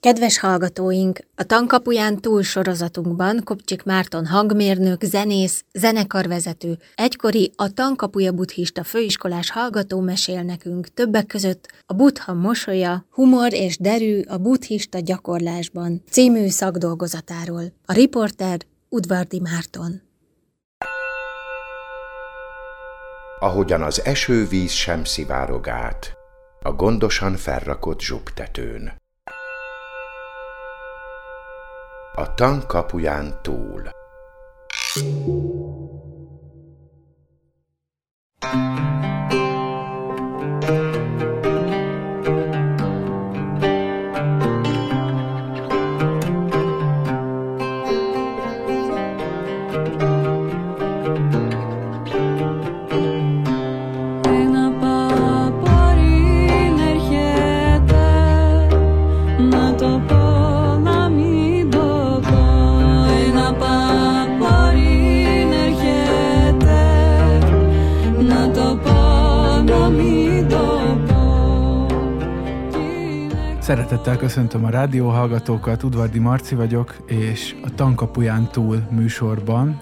Kedves hallgatóink, a Tankapuján túl sorozatunkban Kopcsik Márton hangmérnök, zenész, zenekarvezető, egykori a Tankapuja buddhista főiskolás hallgató mesél nekünk többek között a Buddha mosolya, humor és derű a buddhista gyakorlásban című szakdolgozatáról. A riporter Udvardi Márton. Ahogyan az esővíz sem szivárog át, a gondosan felrakott zsugtetőn. A tank kapuján túl. Szeretettel köszöntöm a rádióhallgatókat, Udvardi Marci vagyok, és a Tankapuján túl műsorban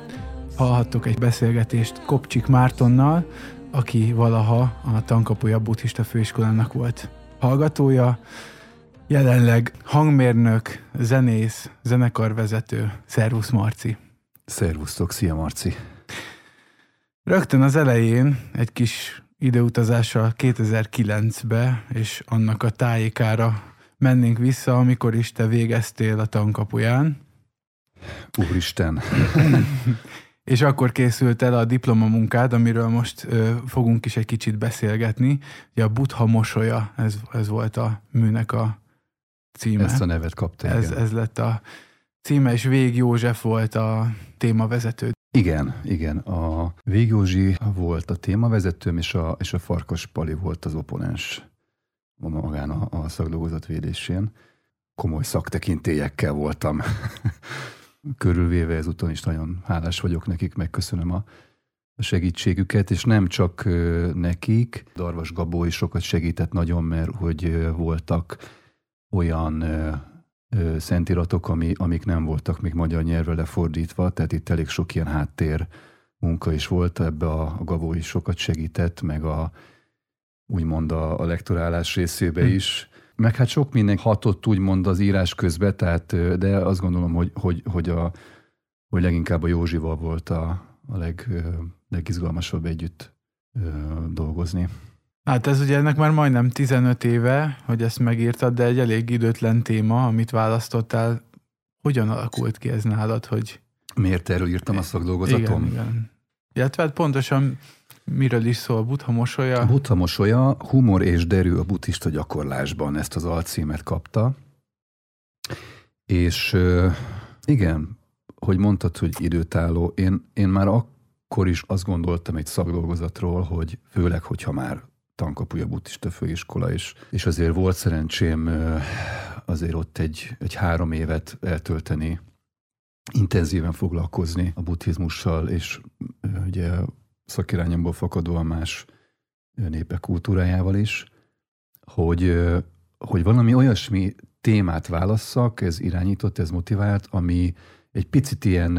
hallhattok egy beszélgetést Kopcsik Mártonnal, aki valaha a Tankapuja buddhista főiskolának volt hallgatója, jelenleg hangmérnök, zenész, zenekarvezető. Szervusz Marci! Szervusztok, szia Marci! Rögtön az elején egy kis időutazással 2009-be, és annak a tájékára mennénk vissza, amikor is te végeztél a tankapuján. Úristen! és akkor készült el a diplomamunkád, amiről most ö, fogunk is egy kicsit beszélgetni. Ugye a Buddha mosolya, ez, ez volt a műnek a címe. Ezt a nevet kapta, ez, ez lett a címe, és Vég József volt a témavezető. Igen, igen. A Vég Józsi volt a témavezetőm, és a, és a Farkas Pali volt az oponens magán a, a szakdolgozat. Komoly szaktekintélyekkel voltam körülvéve, ezúton is nagyon hálás vagyok nekik, megköszönöm a segítségüket, és nem csak nekik, Darvas Gabó is sokat segített nagyon, mert hogy voltak olyan szentiratok, ami, amik nem voltak még magyar nyelvre lefordítva, tehát itt elég sok ilyen háttér munka is volt, ebbe a, a Gabó is sokat segített, meg a úgymond a, a lektorálás részébe hm. is. Meg hát sok minden hatott úgymond az írás közbe, tehát, de azt gondolom, hogy, hogy, hogy, a, hogy leginkább a Józsival volt a, a leg, legizgalmasabb együtt dolgozni. Hát ez ugye ennek már majdnem 15 éve, hogy ezt megírtad, de egy elég időtlen téma, amit választottál. Hogyan alakult ki ez nálad, hogy... Miért erről írtam a szakdolgozatom? Igen, igen. Illetve hát pontosan Miről is szól a Buddha mosolya? A Buddha mosolya, humor és derű a buddhista gyakorlásban, ezt az alcímet kapta. És igen, hogy mondtad, hogy időtálló, én, én már akkor is azt gondoltam egy szakdolgozatról, hogy főleg, hogyha már tankapuja buddhista főiskola, és, és azért volt szerencsém azért ott egy, egy három évet eltölteni, intenzíven foglalkozni a buddhizmussal, és ugye szakirányomból fakadóan más népek kultúrájával is, hogy, hogy valami olyasmi témát válasszak, ez irányított, ez motivált, ami egy picit ilyen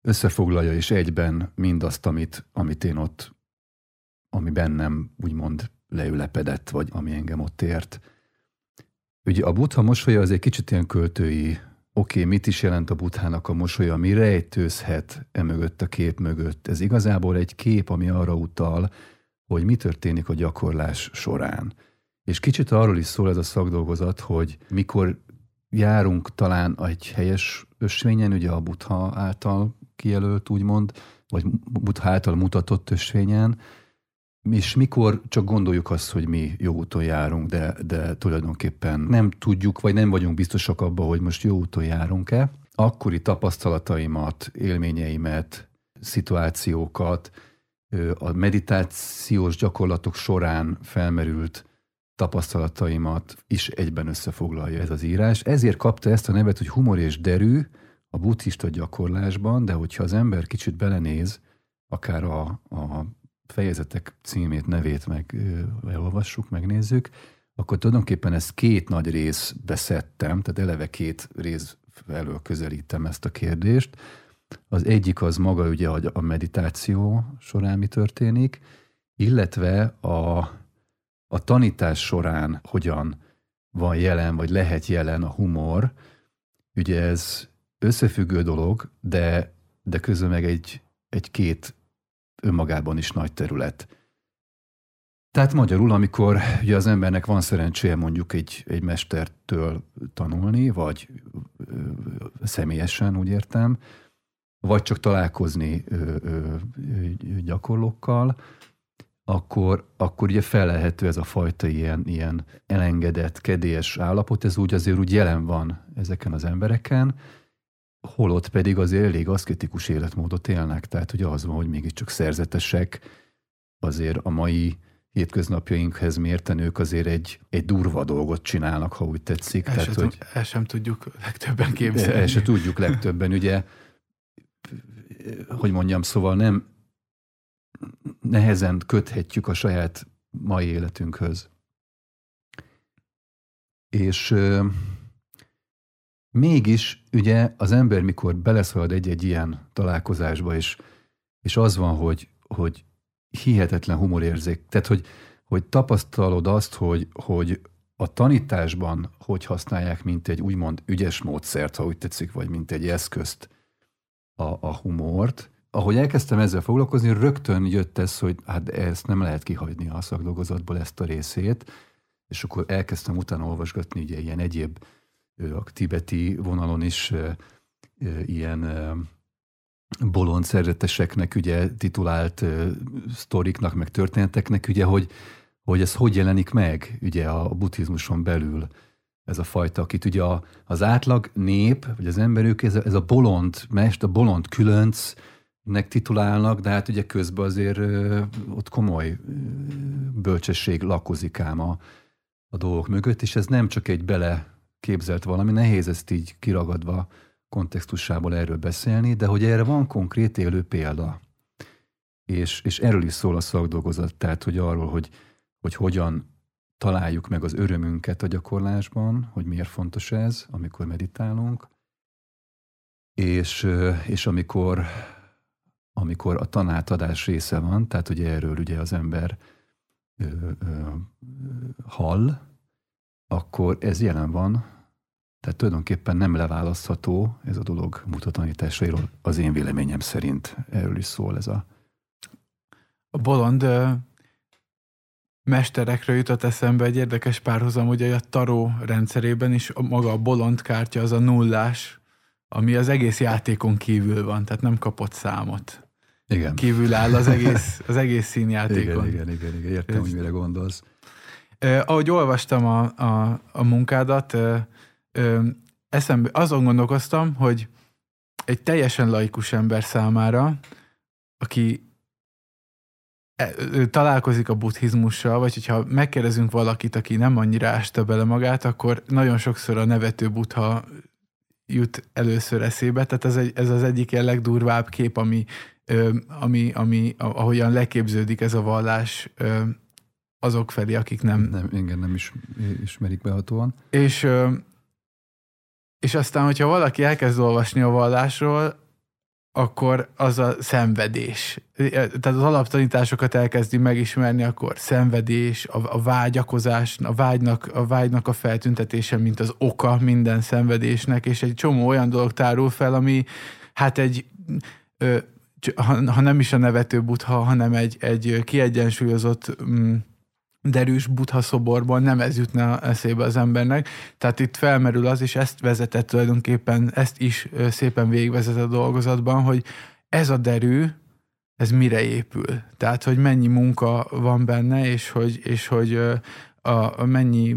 összefoglalja és egyben mindazt, amit, amit én ott, ami bennem úgymond leülepedett, vagy ami engem ott ért. Ugye a buddha mosolya az egy kicsit ilyen költői oké, okay, mit is jelent a buthának a mosolya, mi rejtőzhet e mögött a kép mögött. Ez igazából egy kép, ami arra utal, hogy mi történik a gyakorlás során. És kicsit arról is szól ez a szakdolgozat, hogy mikor járunk talán egy helyes ösvényen, ugye a butha által kijelölt úgymond, vagy butha által mutatott ösvényen, és mikor csak gondoljuk azt, hogy mi jó úton járunk, de, de tulajdonképpen nem tudjuk, vagy nem vagyunk biztosak abban, hogy most jó úton járunk-e, akkori tapasztalataimat, élményeimet, szituációkat, a meditációs gyakorlatok során felmerült tapasztalataimat is egyben összefoglalja ez az írás. Ezért kapta ezt a nevet, hogy humor és derű a buddhista gyakorlásban, de hogyha az ember kicsit belenéz, akár a, a fejezetek címét, nevét meg elolvassuk, megnézzük, akkor tulajdonképpen ezt két nagy részbe szedtem, tehát eleve két rész elől közelítem ezt a kérdést. Az egyik az maga ugye a meditáció során mi történik, illetve a, a tanítás során hogyan van jelen, vagy lehet jelen a humor. Ugye ez összefüggő dolog, de, de közben meg egy, egy két önmagában is nagy terület. Tehát magyarul, amikor ugye az embernek van szerencséje mondjuk egy, egy mestertől tanulni, vagy személyesen, úgy értem, vagy csak találkozni gyakorlókkal, akkor, akkor ugye felelhető ez a fajta ilyen, ilyen elengedett, kedélyes állapot, ez úgy azért úgy jelen van ezeken az embereken, holott pedig azért elég aszketikus életmódot élnek, tehát ugye az van, hogy mégiscsak szerzetesek, azért a mai hétköznapjainkhez mérten ők azért egy, egy durva dolgot csinálnak, ha úgy tetszik. El, Tehát, sem, hogy, el sem tudjuk legtöbben képzelni. El sem tudjuk legtöbben, ugye, hogy mondjam, szóval nem nehezen köthetjük a saját mai életünkhöz. És mégis ugye az ember, mikor beleszalad egy-egy ilyen találkozásba, és, és az van, hogy, hogy hihetetlen humorérzék. Tehát, hogy, hogy tapasztalod azt, hogy, hogy a tanításban hogy használják, mint egy úgymond ügyes módszert, ha úgy tetszik, vagy mint egy eszközt a, a humort. Ahogy elkezdtem ezzel foglalkozni, rögtön jött ez, hogy hát ezt nem lehet kihagyni a szakdolgozatból ezt a részét, és akkor elkezdtem utána olvasgatni ugye ilyen egyéb a tibeti vonalon is ilyen bolond szerzeteseknek ugye titulált sztoriknak, meg történeteknek, ugye, hogy, hogy ez hogy jelenik meg ugye a buddhizmuson belül ez a fajta, akit ugye az átlag nép, vagy az emberük, ez a, ez a bolond mest, a bolond különcnek titulálnak, de hát ugye közben azért ott komoly bölcsesség lakozik ám a, a dolgok mögött, és ez nem csak egy bele képzelt valami, nehéz ezt így kiragadva kontextusából erről beszélni, de hogy erre van konkrét élő példa. És, és erről is szól a szakdolgozat, tehát hogy arról, hogy, hogy hogyan találjuk meg az örömünket a gyakorlásban, hogy miért fontos ez, amikor meditálunk, és, és amikor, amikor a tanátadás része van, tehát hogy erről ugye az ember ö, ö, hall, akkor ez jelen van tehát tulajdonképpen nem leválasztható ez a dolog mutatanításairól, az én véleményem szerint erről is szól ez a... A bolond mesterekről jutott eszembe egy érdekes párhuzam, ugye a taró rendszerében is maga a bolond kártya az a nullás, ami az egész játékon kívül van, tehát nem kapott számot. Igen. Kívül áll az egész, az egész színjátékon. Igen, igen, igen, igen. értem, Ez... hogy mire gondolsz. Eh, ahogy olvastam a, a, a munkádat, eh, ö, eszembe, azon gondolkoztam, hogy egy teljesen laikus ember számára, aki e, találkozik a buddhizmussal, vagy hogyha megkérdezünk valakit, aki nem annyira ásta bele magát, akkor nagyon sokszor a nevető buddha jut először eszébe. Tehát ez, egy, ez az egyik ilyen legdurvább kép, ami, ami, ami ahogyan leképződik ez a vallás azok felé, akik nem... nem igen, nem is ismerik behatóan. És és aztán, hogyha valaki elkezd olvasni a vallásról, akkor az a szenvedés. Tehát az alaptanításokat elkezdi megismerni, akkor szenvedés, a, a vágyakozás, a vágynak, a vágynak a feltüntetése, mint az oka minden szenvedésnek, és egy csomó olyan dolog tárul fel, ami hát egy, ö, ha, ha nem is a nevető butha, hanem egy, egy kiegyensúlyozott mm, derűs buddha szoborban nem ez jutna eszébe az embernek. Tehát itt felmerül az, és ezt vezetett tulajdonképpen, ezt is szépen végigvezet a dolgozatban, hogy ez a derű, ez mire épül. Tehát, hogy mennyi munka van benne, és hogy, és hogy a, a mennyi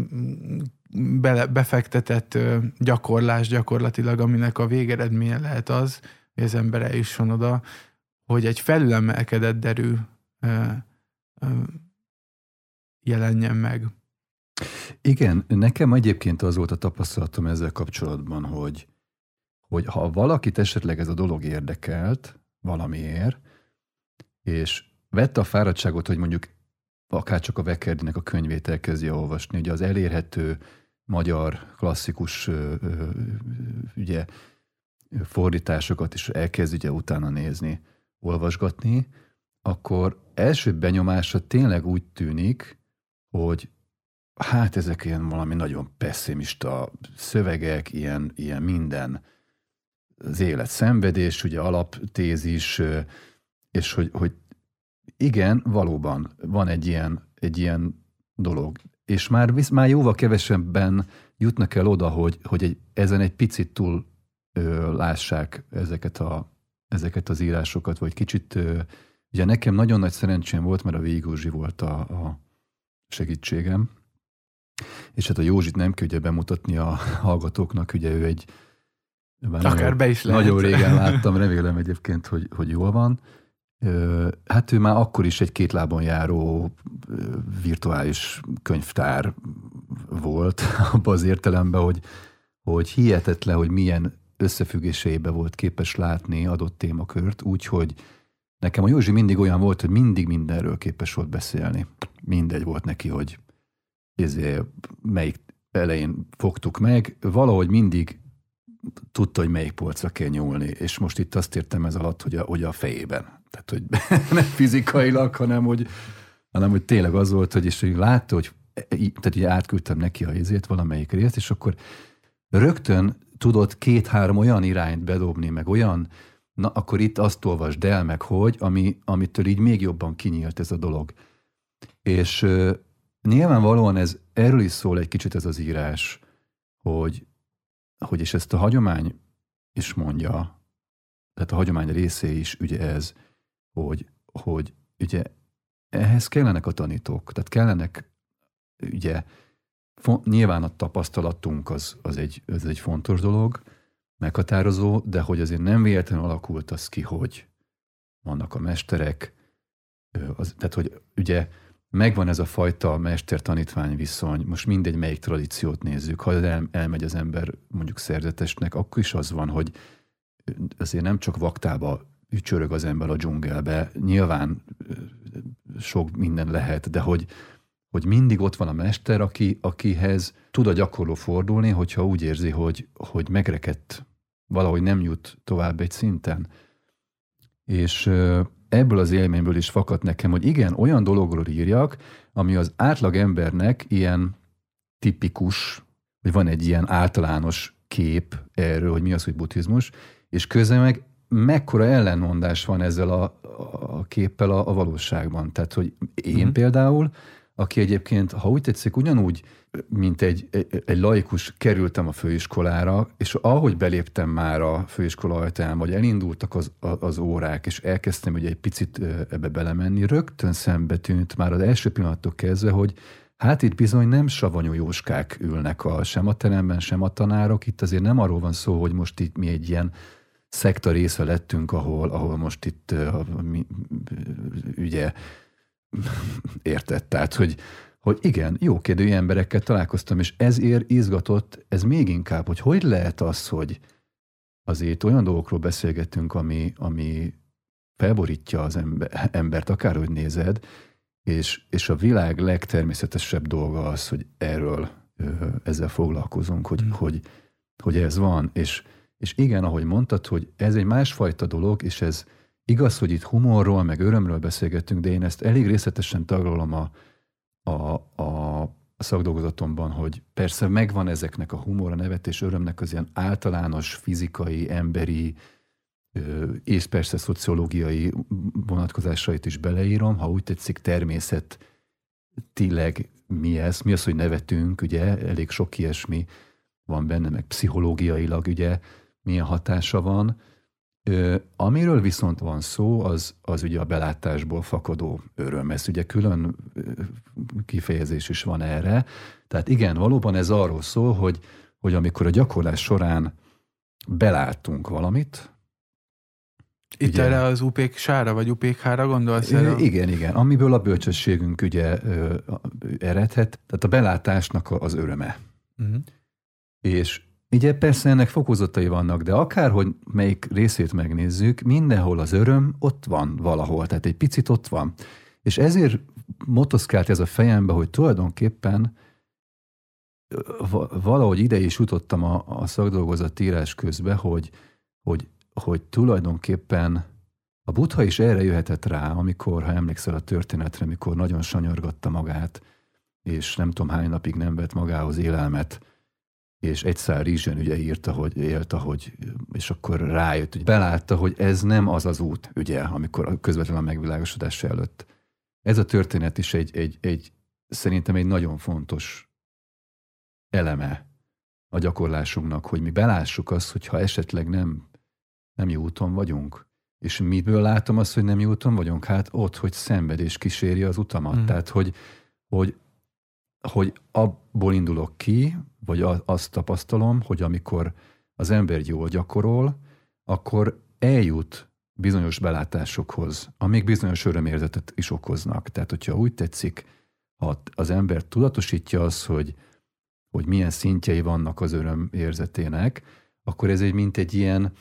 bele, befektetett gyakorlás gyakorlatilag, aminek a végeredménye lehet az, hogy az ember eljusson oda, hogy egy felülemelkedett derű jelenjen meg. Igen, nekem egyébként az volt a tapasztalatom ezzel kapcsolatban, hogy, hogy ha valakit esetleg ez a dolog érdekelt valamiért, és vette a fáradtságot, hogy mondjuk akár csak a Vekerdinek a könyvét elkezdje olvasni, ugye az elérhető magyar klasszikus ugye, fordításokat is elkezd ugye utána nézni, olvasgatni, akkor első benyomása tényleg úgy tűnik, hogy hát ezek ilyen valami nagyon pessimista szövegek, ilyen, ilyen minden az élet szenvedés, ugye alaptézis, és hogy, hogy igen, valóban van egy ilyen, egy ilyen dolog. És már, már jóval kevesebben jutnak el oda, hogy, hogy egy, ezen egy picit túl ö, lássák ezeket, a, ezeket az írásokat, vagy kicsit, ö, ugye nekem nagyon nagy szerencsém volt, mert a Végózsi volt a, a segítségem, és hát a Józsit nem kell ugye bemutatni a hallgatóknak, ugye ő egy Akár nagyon, be is lehet. Nagyon régen láttam, remélem egyébként, hogy, hogy jól van. Hát ő már akkor is egy két lábon járó virtuális könyvtár volt, abban az értelemben, hogy, hogy hihetetlen, hogy milyen összefüggéseibe volt képes látni adott témakört, úgyhogy nekem a Józsi mindig olyan volt, hogy mindig mindenről képes volt beszélni. Mindegy volt neki, hogy ezért melyik elején fogtuk meg, valahogy mindig tudta, hogy melyik polcra kell nyúlni, és most itt azt értem ez alatt, hogy a, hogy a fejében. Tehát, hogy nem fizikailag, hanem hogy, hanem hogy tényleg az volt, hogy és hogy látta, hogy tehát ugye átküldtem neki a izét, valamelyik részt, és akkor rögtön tudott két-három olyan irányt bedobni, meg olyan, na akkor itt azt olvasd el, meg hogy, ami, amitől így még jobban kinyílt ez a dolog. És uh, nyilvánvalóan ez, erről is szól egy kicsit ez az írás, hogy, hogy és ezt a hagyomány is mondja, tehát a hagyomány részé is ugye ez, hogy, hogy ugye ehhez kellenek a tanítók, tehát kellenek ugye nyilván a tapasztalatunk az, az, egy, az egy fontos dolog, meghatározó, de hogy azért nem véletlenül alakult az ki, hogy vannak a mesterek, az, tehát hogy ugye megvan ez a fajta mester-tanítvány viszony, most mindegy, melyik tradíciót nézzük, ha el, elmegy az ember mondjuk szerzetesnek, akkor is az van, hogy azért nem csak vaktába csörög az ember a dzsungelbe, nyilván sok minden lehet, de hogy, hogy mindig ott van a mester, aki, akihez tud a gyakorló fordulni, hogyha úgy érzi, hogy, hogy megrekedt, valahogy nem jut tovább egy szinten. És ebből az élményből is fakadt nekem, hogy igen, olyan dologról írjak, ami az átlag embernek ilyen tipikus, vagy van egy ilyen általános kép erről, hogy mi az, hogy buddhizmus, és közben meg mekkora ellenmondás van ezzel a, a képpel a, a valóságban. Tehát, hogy én mm. például, aki egyébként, ha úgy tetszik, ugyanúgy, mint egy, egy, egy laikus kerültem a főiskolára, és ahogy beléptem már a főiskola ajtaján, vagy elindultak az, az órák, és elkezdtem ugye egy picit ebbe belemenni, rögtön szembe tűnt már az első pillanattól kezdve, hogy Hát itt bizony nem savanyú jóskák ülnek a, sem a teremben, sem a tanárok. Itt azért nem arról van szó, hogy most itt mi egy ilyen szekta része lettünk, ahol, ahol most itt uh, mi, ugye értett. Tehát, hogy, hogy igen, jó kérdő emberekkel találkoztam, és ezért izgatott, ez még inkább, hogy hogy lehet az, hogy azért olyan dolgokról beszélgetünk, ami, ami felborítja az ember, embert, akárhogy nézed, és, és a világ legtermészetesebb dolga az, hogy erről ezzel foglalkozunk, hogy, mm. hogy, hogy ez van, és, és igen, ahogy mondtad, hogy ez egy másfajta dolog, és ez igaz, hogy itt humorról, meg örömről beszélgettünk, de én ezt elég részletesen taglalom a, a, a, szakdolgozatomban, hogy persze megvan ezeknek a humor, a nevetés, örömnek az ilyen általános fizikai, emberi, és persze szociológiai vonatkozásait is beleírom, ha úgy tetszik természetileg mi ez, mi az, hogy nevetünk, ugye, elég sok ilyesmi van benne, meg pszichológiailag ugye? Milyen hatása van. Amiről viszont van szó, az, az ugye a belátásból fakadó öröm. Ez ugye külön kifejezés is van erre. Tehát igen, valóban ez arról szól, hogy, hogy amikor a gyakorlás során beláttunk valamit, itt ugye, erre az upék sára, vagy upék hára gondolsz? Erre? Igen, igen. Amiből a bölcsességünk ugye ö, eredhet, tehát a belátásnak az öröme. Uh-huh. És ugye persze ennek fokozatai vannak, de akárhogy melyik részét megnézzük, mindenhol az öröm ott van valahol, tehát egy picit ott van. és ezért motoszkált ez a fejembe, hogy tulajdonképpen valahogy ide is jutottam a, a szakdolgozat írás közben, hogy, hogy, hogy tulajdonképpen a butha is erre jöhetett rá, amikor, ha emlékszel a történetre, amikor nagyon sanyargatta magát, és nem tudom hány napig nem vett magához élelmet, és egy szár rizsen ugye írta, hogy élt, ahogy, és akkor rájött, hogy belátta, hogy ez nem az az út, ugye, amikor közvetlenül a megvilágosodás előtt. Ez a történet is egy, egy, egy szerintem egy nagyon fontos eleme a gyakorlásunknak, hogy mi belássuk azt, hogy ha esetleg nem, nem jó úton vagyunk, és miből látom azt, hogy nem jó úton vagyunk? Hát ott, hogy szenvedés kíséri az utamat. Mm. Tehát, hogy, hogy, hogy abból indulok ki, vagy azt tapasztalom, hogy amikor az ember jól gyakorol, akkor eljut bizonyos belátásokhoz, amik bizonyos örömérzetet is okoznak. Tehát, hogyha úgy tetszik, ha az ember tudatosítja azt, hogy, hogy milyen szintjei vannak az öröm érzetének, akkor ez egy mint egy ilyen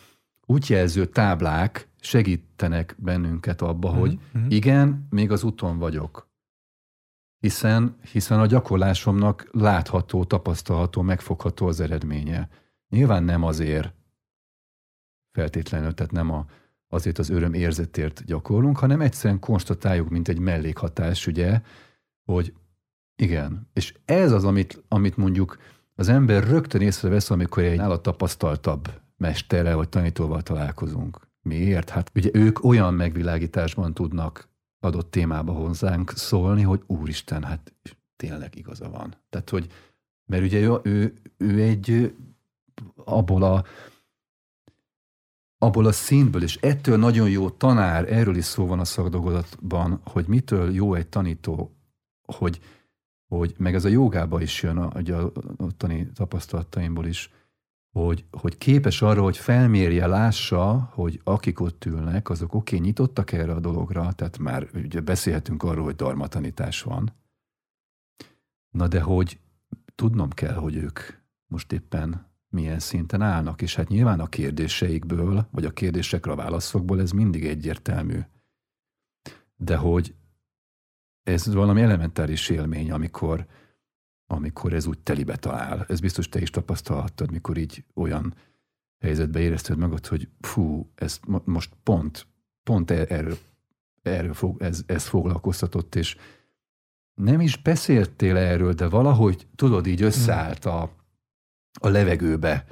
útjelző táblák segítenek bennünket abba, mm-hmm. hogy mhm. igen, még az úton vagyok. Hiszen, hiszen a gyakorlásomnak látható, tapasztalható, megfogható az eredménye. Nyilván nem azért feltétlenül, tehát nem a, azért az öröm érzetért gyakorlunk, hanem egyszerűen konstatáljuk, mint egy mellékhatás, ugye, hogy igen. És ez az, amit, amit mondjuk az ember rögtön észrevesz, amikor egy nála tapasztaltabb mesterrel vagy tanítóval találkozunk. Miért? Hát ugye ők olyan megvilágításban tudnak adott témába hozzánk szólni, hogy úristen, hát tényleg igaza van. Tehát, hogy mert ugye ő, ő, ő egy abból a abból a színből, és ettől nagyon jó tanár, erről is szó van a szakdolgozatban, hogy mitől jó egy tanító, hogy, hogy meg ez a jogába is jön, a, a ottani tapasztalataimból is, hogy, hogy képes arra, hogy felmérje, lássa, hogy akik ott ülnek, azok oké, okay, nyitottak erre a dologra, tehát már ugye beszélhetünk arról, hogy darmatanítás van. Na de hogy tudnom kell, hogy ők most éppen milyen szinten állnak, és hát nyilván a kérdéseikből, vagy a kérdésekre a válaszokból ez mindig egyértelmű. De hogy ez valami elementáris élmény, amikor, amikor ez úgy telibe talál. Ez biztos te is tapasztalhattad, mikor így olyan helyzetbe érezted magad, hogy fú, ez most pont, pont e-, erről, erről fog, ez, ez foglalkoztatott, és nem is beszéltél erről, de valahogy tudod, így összeállt a, a levegőbe,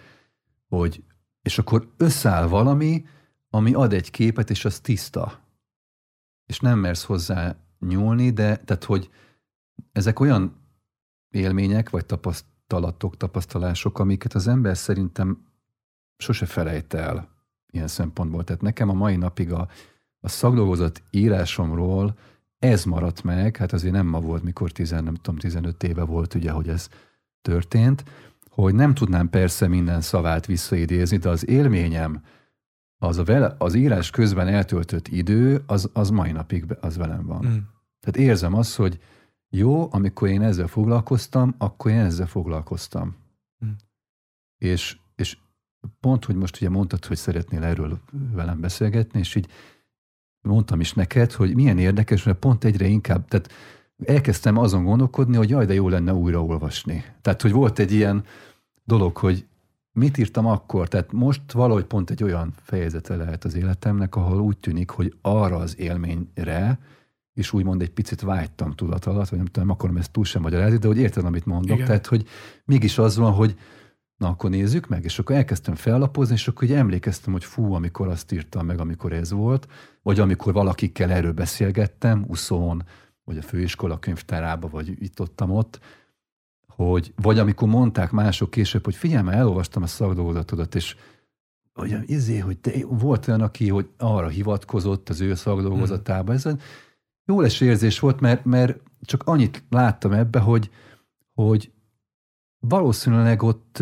hogy, és akkor összeáll valami, ami ad egy képet, és az tiszta. És nem mersz hozzá nyúlni, de tehát, hogy ezek olyan élmények, vagy tapasztalatok, tapasztalások, amiket az ember szerintem sose felejt el ilyen szempontból. Tehát nekem a mai napig a, a szakdolgozat írásomról ez maradt meg, hát azért nem ma volt, mikor 10, nem tudom, 15 éve volt ugye, hogy ez történt, hogy nem tudnám persze minden szavát visszaidézni, de az élményem, az a vele, az írás közben eltöltött idő, az, az mai napig az velem van. Mm. Tehát érzem azt, hogy jó, amikor én ezzel foglalkoztam, akkor én ezzel foglalkoztam. Mm. És, és pont, hogy most ugye mondtad, hogy szeretnél erről velem beszélgetni, és így mondtam is neked, hogy milyen érdekes, mert pont egyre inkább, tehát elkezdtem azon gondolkodni, hogy jaj, de jó lenne újraolvasni. Tehát, hogy volt egy ilyen dolog, hogy mit írtam akkor, tehát most valahogy pont egy olyan fejezete lehet az életemnek, ahol úgy tűnik, hogy arra az élményre, és úgymond egy picit vágytam tudat alatt, vagy nem tudom, akarom ezt túl sem magyarázni, de hogy érted, amit mondok. Igen. Tehát, hogy mégis az van, hogy na akkor nézzük meg, és akkor elkezdtem fellapozni, és akkor emlékeztem, hogy fú, amikor azt írtam meg, amikor ez volt, vagy amikor valakikkel erről beszélgettem, uszón, vagy a főiskola könyvtárába, vagy itt ottam ott, hogy, vagy amikor mondták mások később, hogy figyelj, már elolvastam a szakdolgozatodat, és hogy, izé, hogy te, volt olyan, aki hogy arra hivatkozott az ő szakdolgozatába. Ez jó érzés volt, mert, mert csak annyit láttam ebbe, hogy, hogy valószínűleg ott,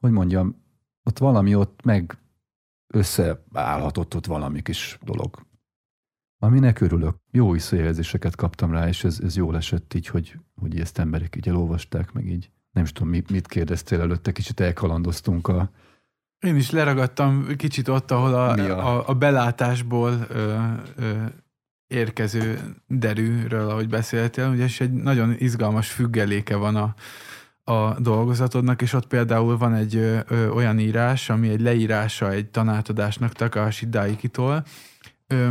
hogy mondjam, ott valami ott meg összeállhatott ott valami kis dolog. Aminek örülök. Jó visszajelzéseket kaptam rá, és ez, ez jól esett így, hogy, hogy ezt emberek így elolvasták, meg így. Nem is tudom, mit, mit kérdeztél előtte, kicsit elkalandoztunk a... Én is leragadtam kicsit ott, ahol a, a? a, a belátásból ö, ö, érkező derűről, ahogy beszéltél, ugye, és egy nagyon izgalmas függeléke van a, a dolgozatodnak, és ott például van egy ö, ö, olyan írás, ami egy leírása egy tanátadásnak Takahashi Daikitól, ö,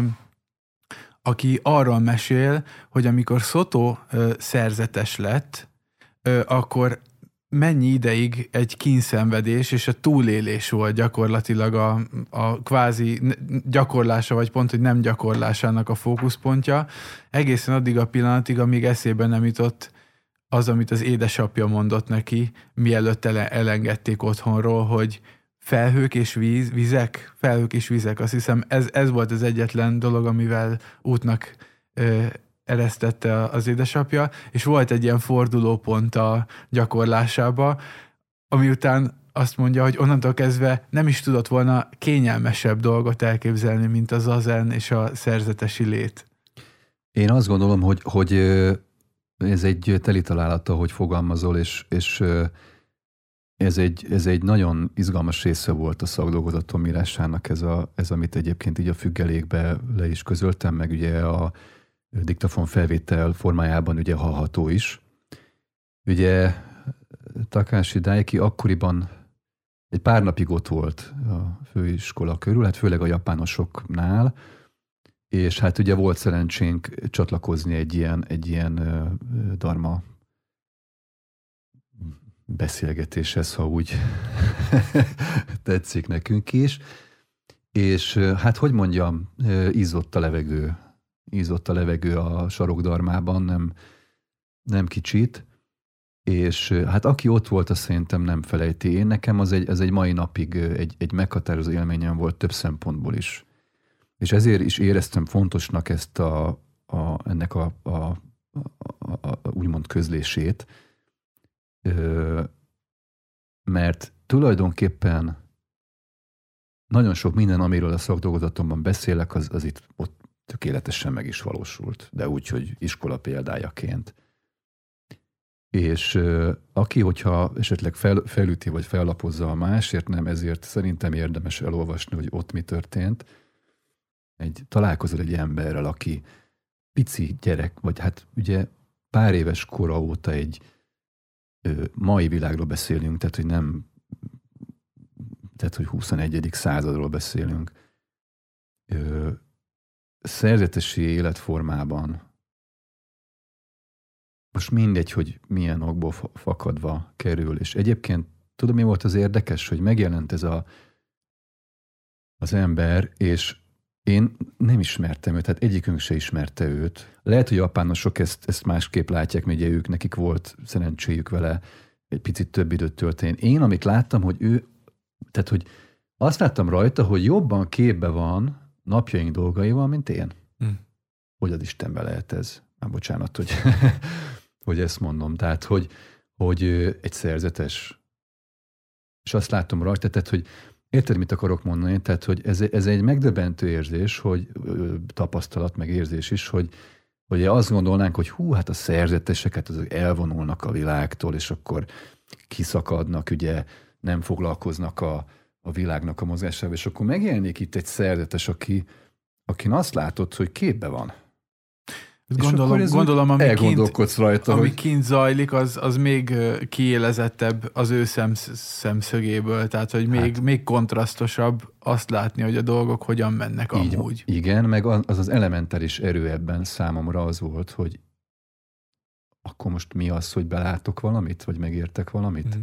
aki arról mesél, hogy amikor Soto ö, szerzetes lett, ö, akkor mennyi ideig egy kínszenvedés és a túlélés volt gyakorlatilag a, a kvázi gyakorlása, vagy pont, hogy nem gyakorlásának a fókuszpontja, egészen addig a pillanatig, amíg eszébe nem jutott az, amit az édesapja mondott neki, mielőtt ele, elengedték otthonról, hogy felhők és víz, vizek, felhők és vizek, azt hiszem ez, ez volt az egyetlen dolog, amivel útnak eresztette az édesapja, és volt egy ilyen fordulópont a gyakorlásába, ami után azt mondja, hogy onnantól kezdve nem is tudott volna kényelmesebb dolgot elképzelni, mint az azen és a szerzetesi lét. Én azt gondolom, hogy, hogy ez egy teli találata, hogy fogalmazol, és, és ez egy, ez egy nagyon izgalmas része volt a szakdolgozatom írásának, ez, a, ez amit egyébként így a függelékbe le is közöltem, meg ugye a diktafon felvétel formájában ugye hallható is. Ugye Takási Daiki akkoriban egy pár napig ott volt a főiskola körül, hát főleg a japánosoknál, és hát ugye volt szerencsénk csatlakozni egy ilyen, egy ilyen darma beszélgetéshez, ha úgy tetszik nekünk is. És hát, hogy mondjam, ízott a levegő. Ízott a levegő a sarokdarmában, nem, nem kicsit. És hát aki ott volt, azt szerintem nem felejti. Én nekem az egy, ez egy mai napig egy, egy meghatározó élményem volt több szempontból is. És ezért is éreztem fontosnak ezt a, a, ennek a, a, a, a, úgymond közlését, mert tulajdonképpen nagyon sok minden, amiről a szakdolgozatomban beszélek, az, az itt ott tökéletesen meg is valósult, de úgy, hogy iskola példájaként. És aki, hogyha esetleg fel, felüti vagy fellapozza a másért, nem ezért szerintem érdemes elolvasni, hogy ott mi történt. Egy, találkozol egy emberrel, aki pici gyerek, vagy hát ugye pár éves kora óta egy mai világról beszélünk, tehát hogy nem, tehát hogy 21. századról beszélünk. Ö, szerzetesi életformában most mindegy, hogy milyen okból fakadva kerül. És egyébként tudom, mi volt az érdekes, hogy megjelent ez a, az ember, és én nem ismertem őt, tehát egyikünk se ismerte őt. Lehet, hogy japánosok ezt, ezt másképp látják, mert ugye ők, nekik volt szerencséjük vele egy picit több időt tölteni. Én, amit láttam, hogy ő, tehát, hogy azt láttam rajta, hogy jobban képbe van napjaink dolgaival, mint én. Hm. Hogy az Istenbe lehet ez? Már bocsánat, hogy, hogy ezt mondom. Tehát, hogy, hogy egy szerzetes. És azt látom rajta, tehát, hogy Érted, mit akarok mondani? Tehát, hogy ez, ez egy megdöbbentő érzés, hogy tapasztalat, meg érzés is, hogy, hogy azt gondolnánk, hogy hú, hát a szerzeteseket azok elvonulnak a világtól, és akkor kiszakadnak, ugye nem foglalkoznak a, a világnak a mozgásával, és akkor megjelenik itt egy szerzetes, aki, akin azt látod, hogy képbe van. Gondolom, gondolom ami, kint, rajta, ami hogy... kint zajlik, az, az még kiélezettebb az ő szemsz, szemszögéből, tehát hogy még, hát, még kontrasztosabb azt látni, hogy a dolgok hogyan mennek így, amúgy. Igen, meg az az elementáris erő ebben számomra az volt, hogy akkor most mi az, hogy belátok valamit, vagy megértek valamit? Mm.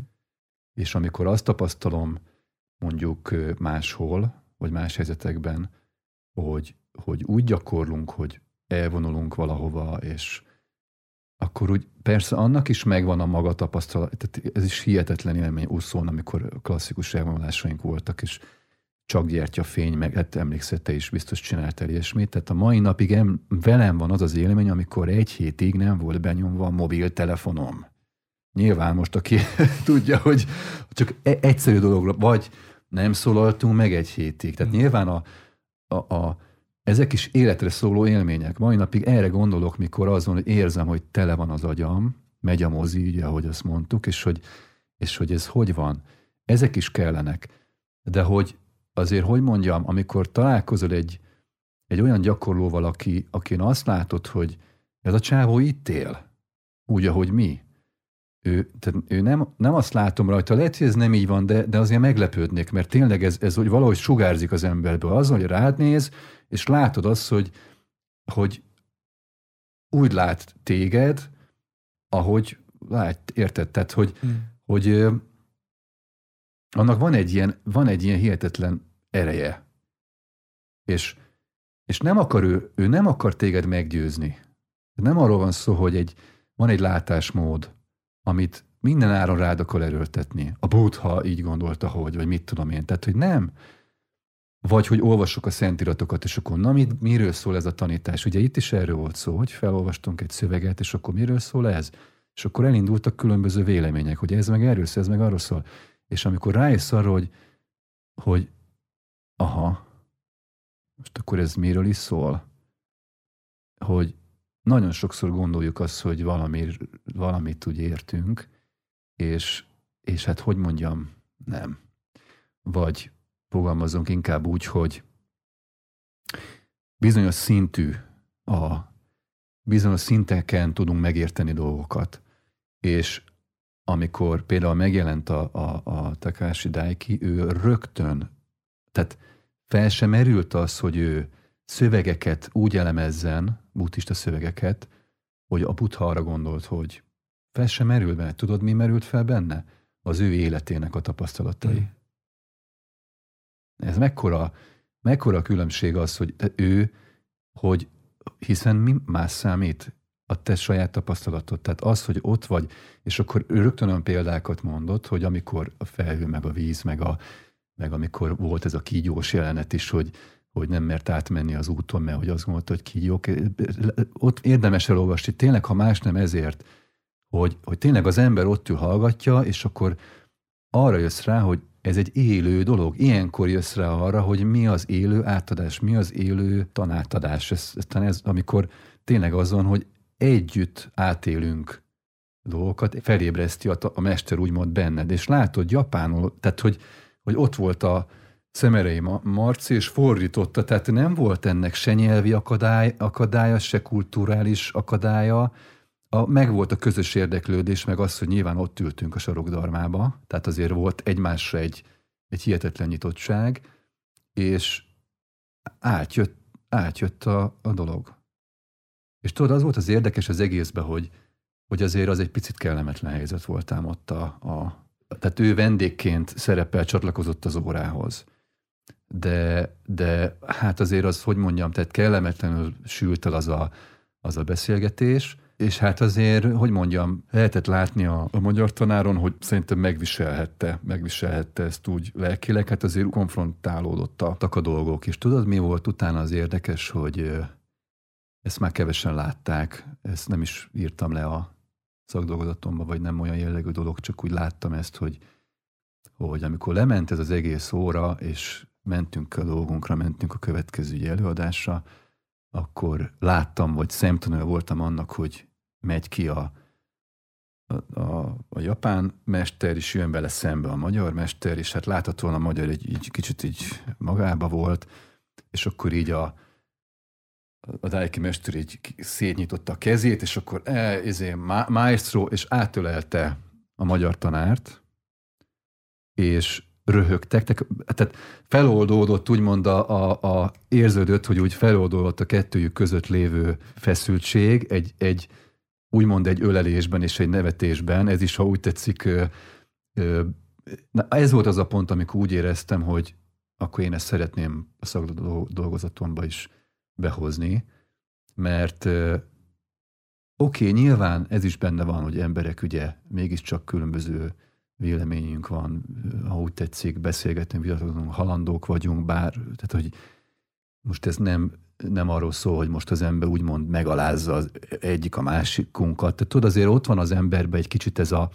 És amikor azt tapasztalom mondjuk máshol, vagy más helyzetekben, hogy, hogy úgy gyakorlunk, hogy elvonulunk valahova, és akkor úgy persze annak is megvan a maga tapasztalat, tehát ez is hihetetlen élmény úszón, amikor klasszikus elvonulásaink voltak, és csak fény, meg hát emlékszel, te is biztos csináltál ilyesmit. Tehát a mai napig em, velem van az az élmény, amikor egy hétig nem volt benyomva a mobiltelefonom. Nyilván most, aki tudja, hogy csak e- egyszerű dologra, vagy nem szólaltunk meg egy hétig. Tehát hmm. nyilván a, a, a ezek is életre szóló élmények. Mai napig erre gondolok, mikor azon, hogy érzem, hogy tele van az agyam, megy a mozi, ugye, ahogy azt mondtuk, és hogy, és hogy ez hogy van. Ezek is kellenek. De hogy azért, hogy mondjam, amikor találkozol egy, egy olyan gyakorlóval, aki, akin azt látod, hogy ez a csávó itt él, úgy, ahogy mi. Ő, tehát ő nem, nem azt látom rajta, lehet, hogy ez nem így van, de, de azért meglepődnék, mert tényleg ez, ez hogy valahogy sugárzik az emberből. Az, hogy rád néz, és látod azt, hogy, hogy úgy lát téged, ahogy lát, érted? Tehát, hogy, hmm. hogy ö, annak van egy, ilyen, van egy ilyen hihetetlen ereje. És, és nem akar ő, ő nem akar téged meggyőzni. Nem arról van szó, hogy egy, van egy látásmód, amit minden áron rád akar erőltetni. A Buddha így gondolta, hogy, vagy mit tudom én. Tehát, hogy nem. Vagy hogy olvassuk a szentiratokat, és akkor na, mit, miről szól ez a tanítás? Ugye itt is erről volt szó, hogy felolvastunk egy szöveget, és akkor miről szól ez? És akkor elindultak különböző vélemények, hogy ez meg erről szól, ez meg arról szól. És amikor rájössz arra, hogy, hogy aha, most akkor ez miről is szól? Hogy nagyon sokszor gondoljuk azt, hogy valami, valamit úgy értünk, és, és hát hogy mondjam, nem. Vagy fogalmazunk inkább úgy, hogy bizonyos szintű a bizonyos szinteken tudunk megérteni dolgokat. És amikor például megjelent a, a, a Takashi Daiki, ő rögtön, tehát fel sem merült az, hogy ő szövegeket úgy elemezzen, buddhista szövegeket, hogy a buddha arra gondolt, hogy fel sem merül be. Tudod, mi merült fel benne? Az ő életének a tapasztalatai. Mm. Ez mekkora, mekkora különbség az, hogy ő, hogy hiszen mi más számít? A te saját tapasztalatod. Tehát az, hogy ott vagy, és akkor rögtön olyan példákat mondott, hogy amikor a felhő, meg a víz, meg, a, meg amikor volt ez a kígyós jelenet is, hogy hogy nem mert átmenni az úton, mert hogy azt gondolta, hogy kígyók. Ott érdemes elolvasni, tényleg, ha más nem ezért, hogy, hogy tényleg az ember ott ül, hallgatja, és akkor arra jössz rá, hogy ez egy élő dolog. Ilyenkor jössz rá arra, hogy mi az élő átadás, mi az élő tanátadás. Ez, ez, ez amikor tényleg azon, hogy együtt átélünk dolgokat, felébreszti a, a mester úgymond benned, és látod japánul, tehát hogy, hogy ott volt a, Szemerei Marci, és fordította, tehát nem volt ennek se nyelvi akadály, akadálya, se kulturális akadálya, a, meg volt a közös érdeklődés, meg az, hogy nyilván ott ültünk a sarokdarmába, tehát azért volt egymásra egy, egy hihetetlen nyitottság, és átjött, átjött a, a dolog. És tudod, az volt az érdekes az egészben, hogy, hogy azért az egy picit kellemetlen helyzet voltám ott a, a tehát ő vendégként szerepel csatlakozott az órához de, de hát azért az, hogy mondjam, tehát kellemetlenül sült el az a, az a beszélgetés, és hát azért, hogy mondjam, lehetett látni a, a magyar tanáron, hogy szerintem megviselhette, megviselhette ezt úgy lelkileg, hát azért konfrontálódottak a dolgok. És tudod, mi volt utána az érdekes, hogy ezt már kevesen látták, ezt nem is írtam le a szakdolgozatomba, vagy nem olyan jellegű dolog, csak úgy láttam ezt, hogy, hogy amikor lement ez az egész óra, és mentünk a dolgunkra, mentünk a következő előadásra, akkor láttam, vagy szemtanúja voltam annak, hogy megy ki a, a, a, a japán mester, és jön vele szembe a magyar mester, és hát láthatóan a magyar egy, egy kicsit így magába volt, és akkor így a, a Daiki mester így szétnyitotta a kezét, és akkor e, ezé, maestro, és átölelte a magyar tanárt, és röhögtek, tehát feloldódott úgymond a, a, a érződött, hogy úgy feloldódott a kettőjük között lévő feszültség egy, egy úgymond egy ölelésben és egy nevetésben, ez is, ha úgy tetszik, ö, ö, na ez volt az a pont, amikor úgy éreztem, hogy akkor én ezt szeretném a szakdolgozatomba is behozni, mert oké, okay, nyilván ez is benne van, hogy emberek ugye mégiscsak különböző véleményünk van, ha úgy tetszik, beszélgetünk, vitatkozunk, halandók vagyunk, bár, tehát hogy most ez nem, nem arról szól, hogy most az ember úgymond megalázza az egyik a másikunkat. Tehát tudod, azért ott van az emberben egy kicsit ez a,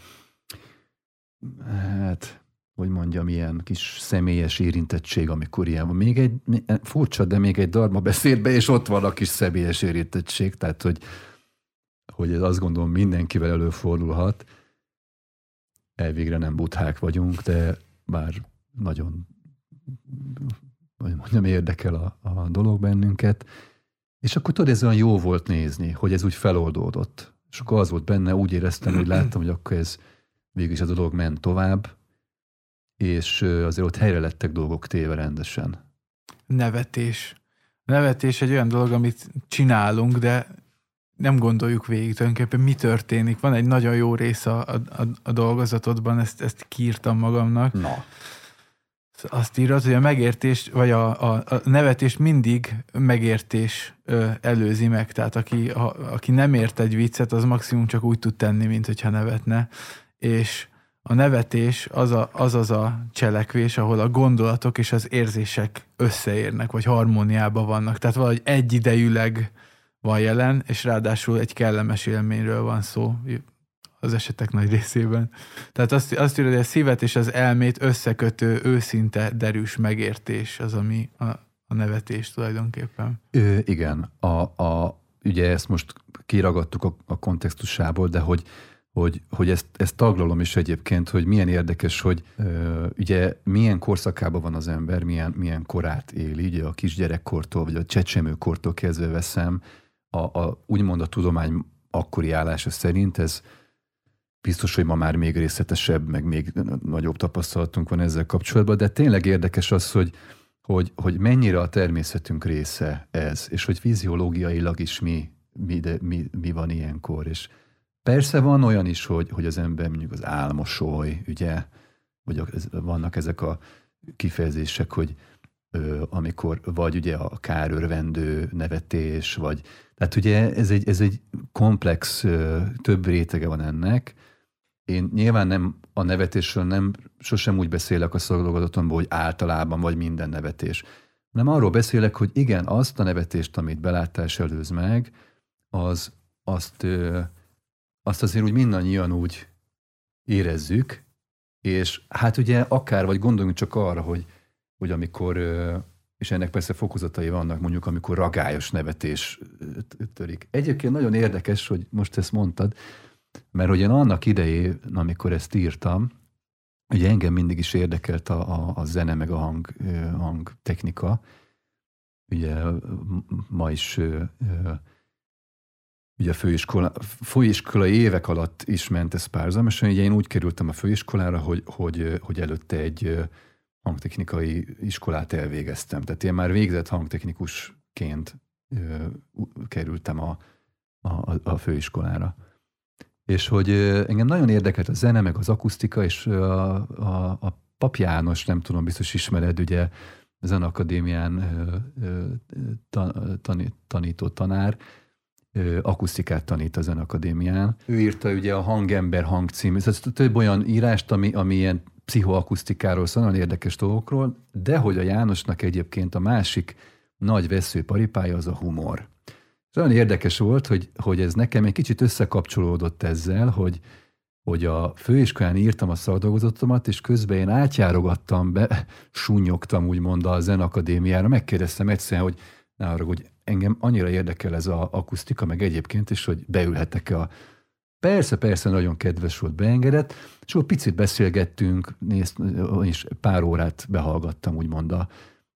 hát, hogy mondjam, ilyen kis személyes érintettség, amikor ilyen van. Még egy, furcsa, de még egy darma beszédbe, és ott van a kis személyes érintettség, tehát hogy, hogy ez azt gondolom mindenkivel előfordulhat elvégre nem buthák vagyunk, de bár nagyon vagy mondjam, érdekel a, a dolog bennünket. És akkor tudod, ez olyan jó volt nézni, hogy ez úgy feloldódott. És akkor az volt benne, úgy éreztem, hogy láttam, hogy akkor ez végülis a dolog ment tovább, és azért ott helyre lettek dolgok téve rendesen. Nevetés. Nevetés egy olyan dolog, amit csinálunk, de nem gondoljuk végig tulajdonképpen, mi történik. Van egy nagyon jó rész a, a, a dolgozatodban, ezt, ezt kiírtam magamnak. Na. Azt írod, hogy a megértés, vagy a, a, a nevetés mindig megértés ö, előzi meg. Tehát aki, a, aki nem ért egy viccet, az maximum csak úgy tud tenni, mint hogyha nevetne. És a nevetés az, a, az az a cselekvés, ahol a gondolatok és az érzések összeérnek, vagy harmóniában vannak. Tehát valahogy egyidejűleg van jelen, és ráadásul egy kellemes élményről van szó az esetek nagy részében. Tehát azt, azt írja, hogy a szívet és az elmét összekötő, őszinte, derűs megértés az, ami a, a nevetés tulajdonképpen. Ö, igen, a, a, ugye ezt most kiragadtuk a, a kontextusából, de hogy hogy, hogy ezt, ezt taglalom is egyébként, hogy milyen érdekes, hogy ö, ugye milyen korszakában van az ember, milyen, milyen korát éli, ugye a kisgyerekkortól, vagy a csecsemőkortól kezdve veszem, a, a, úgymond a tudomány akkori állása szerint ez biztos, hogy ma már még részletesebb, meg még nagyobb tapasztalatunk van ezzel kapcsolatban, de tényleg érdekes az, hogy, hogy, hogy mennyire a természetünk része ez, és hogy fiziológiailag is mi, mi, de, mi, mi van ilyenkor, és Persze van olyan is, hogy, hogy az ember mondjuk az álmosoly, ugye, vagy vannak ezek a kifejezések, hogy ö, amikor vagy ugye a kárörvendő nevetés, vagy tehát ugye ez egy, ez egy komplex, több rétege van ennek. Én nyilván nem a nevetésről nem, sosem úgy beszélek a szolgáltatomból, hogy általában vagy minden nevetés. Nem arról beszélek, hogy igen, azt a nevetést, amit belátás előz meg, az, azt azt azért úgy mindannyian úgy érezzük, és hát ugye akár, vagy gondoljunk csak arra, hogy, hogy amikor, és ennek persze fokozatai vannak, mondjuk amikor ragályos nevetés törik. Egyébként nagyon érdekes, hogy most ezt mondtad, mert hogy annak idején, amikor ezt írtam, ugye engem mindig is érdekelt a, a, a zene meg a hang, hangtechnika. Ugye ma is ugye a főiskola, főiskolai évek alatt is ment ez párzamosan. Ugye én úgy kerültem a főiskolára, hogy, hogy, hogy előtte egy hangtechnikai iskolát elvégeztem. Tehát én már végzett hangtechnikusként kerültem a, a, a főiskolára. És hogy engem nagyon érdekelt a zene, meg az akusztika, és a, a, a Pap János, nem tudom, biztos ismered, ugye Zenakadémián tanító tanár, akusztikát tanít a Zenakadémián. Ő írta ugye a Hangember hang című, ez több olyan írást, ami, ami ilyen pszichoakusztikáról szól, nagyon érdekes dolgokról, de hogy a Jánosnak egyébként a másik nagy veszőparipája az a humor. És olyan érdekes volt, hogy, hogy ez nekem egy kicsit összekapcsolódott ezzel, hogy, hogy a főiskolán írtam a szakdolgozatomat, és közben én átjárogattam be, sunyogtam úgymond a Zen Akadémiára, megkérdeztem egyszerűen, hogy ne arra, hogy engem annyira érdekel ez a akusztika, meg egyébként is, hogy beülhetek-e a Persze, persze, nagyon kedves volt, beengedett, és akkor picit beszélgettünk, nézd, és pár órát behallgattam úgymond a,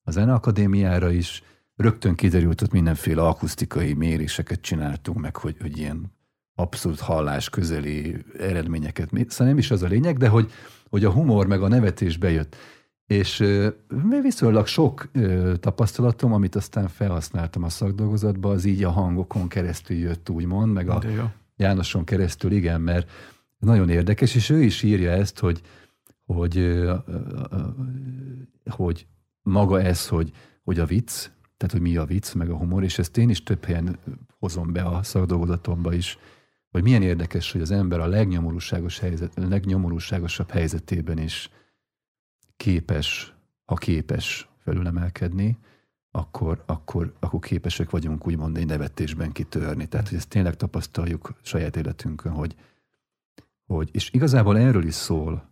a Zeneakadémiára is, rögtön kiderült, hogy mindenféle akusztikai méréseket csináltunk, meg hogy, hogy ilyen abszolút hallás közeli eredményeket. Szóval nem is az a lényeg, de hogy, hogy a humor meg a nevetés bejött. És viszonylag sok tapasztalatom, amit aztán felhasználtam a szakdolgozatba, az így a hangokon keresztül jött, úgymond, meg a Jánoson keresztül, igen, mert nagyon érdekes, és ő is írja ezt, hogy, hogy, hogy maga ez, hogy, hogy a vicc, tehát hogy mi a vicc, meg a humor, és ezt én is több helyen hozom be a szakdolgozatomba is, hogy milyen érdekes, hogy az ember a legnyomorúságos helyzet, a legnyomorúságosabb helyzetében is képes, ha képes felülemelkedni, akkor, akkor, akkor képesek vagyunk úgymond egy nevetésben kitörni. Tehát, hogy ezt tényleg tapasztaljuk saját életünkön, hogy, hogy és igazából erről is szól,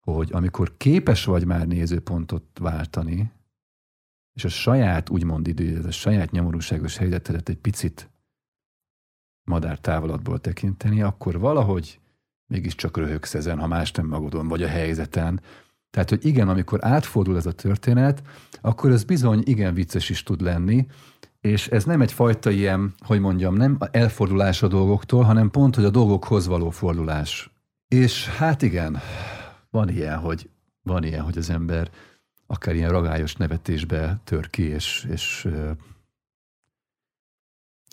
hogy amikor képes vagy már nézőpontot váltani, és a saját, úgymond idő, a saját nyomorúságos helyzetedet egy picit madár távolatból tekinteni, akkor valahogy mégiscsak röhögsz ezen, ha más nem magadon, vagy a helyzeten, Tehát, hogy igen, amikor átfordul ez a történet, akkor ez bizony igen vicces is tud lenni, és ez nem egyfajta ilyen, hogy mondjam, nem elfordulás a dolgoktól, hanem pont, hogy a dolgokhoz való fordulás. És hát igen, van ilyen, hogy, van ilyen, hogy az ember akár ilyen ragályos nevetésbe tör ki, és, és,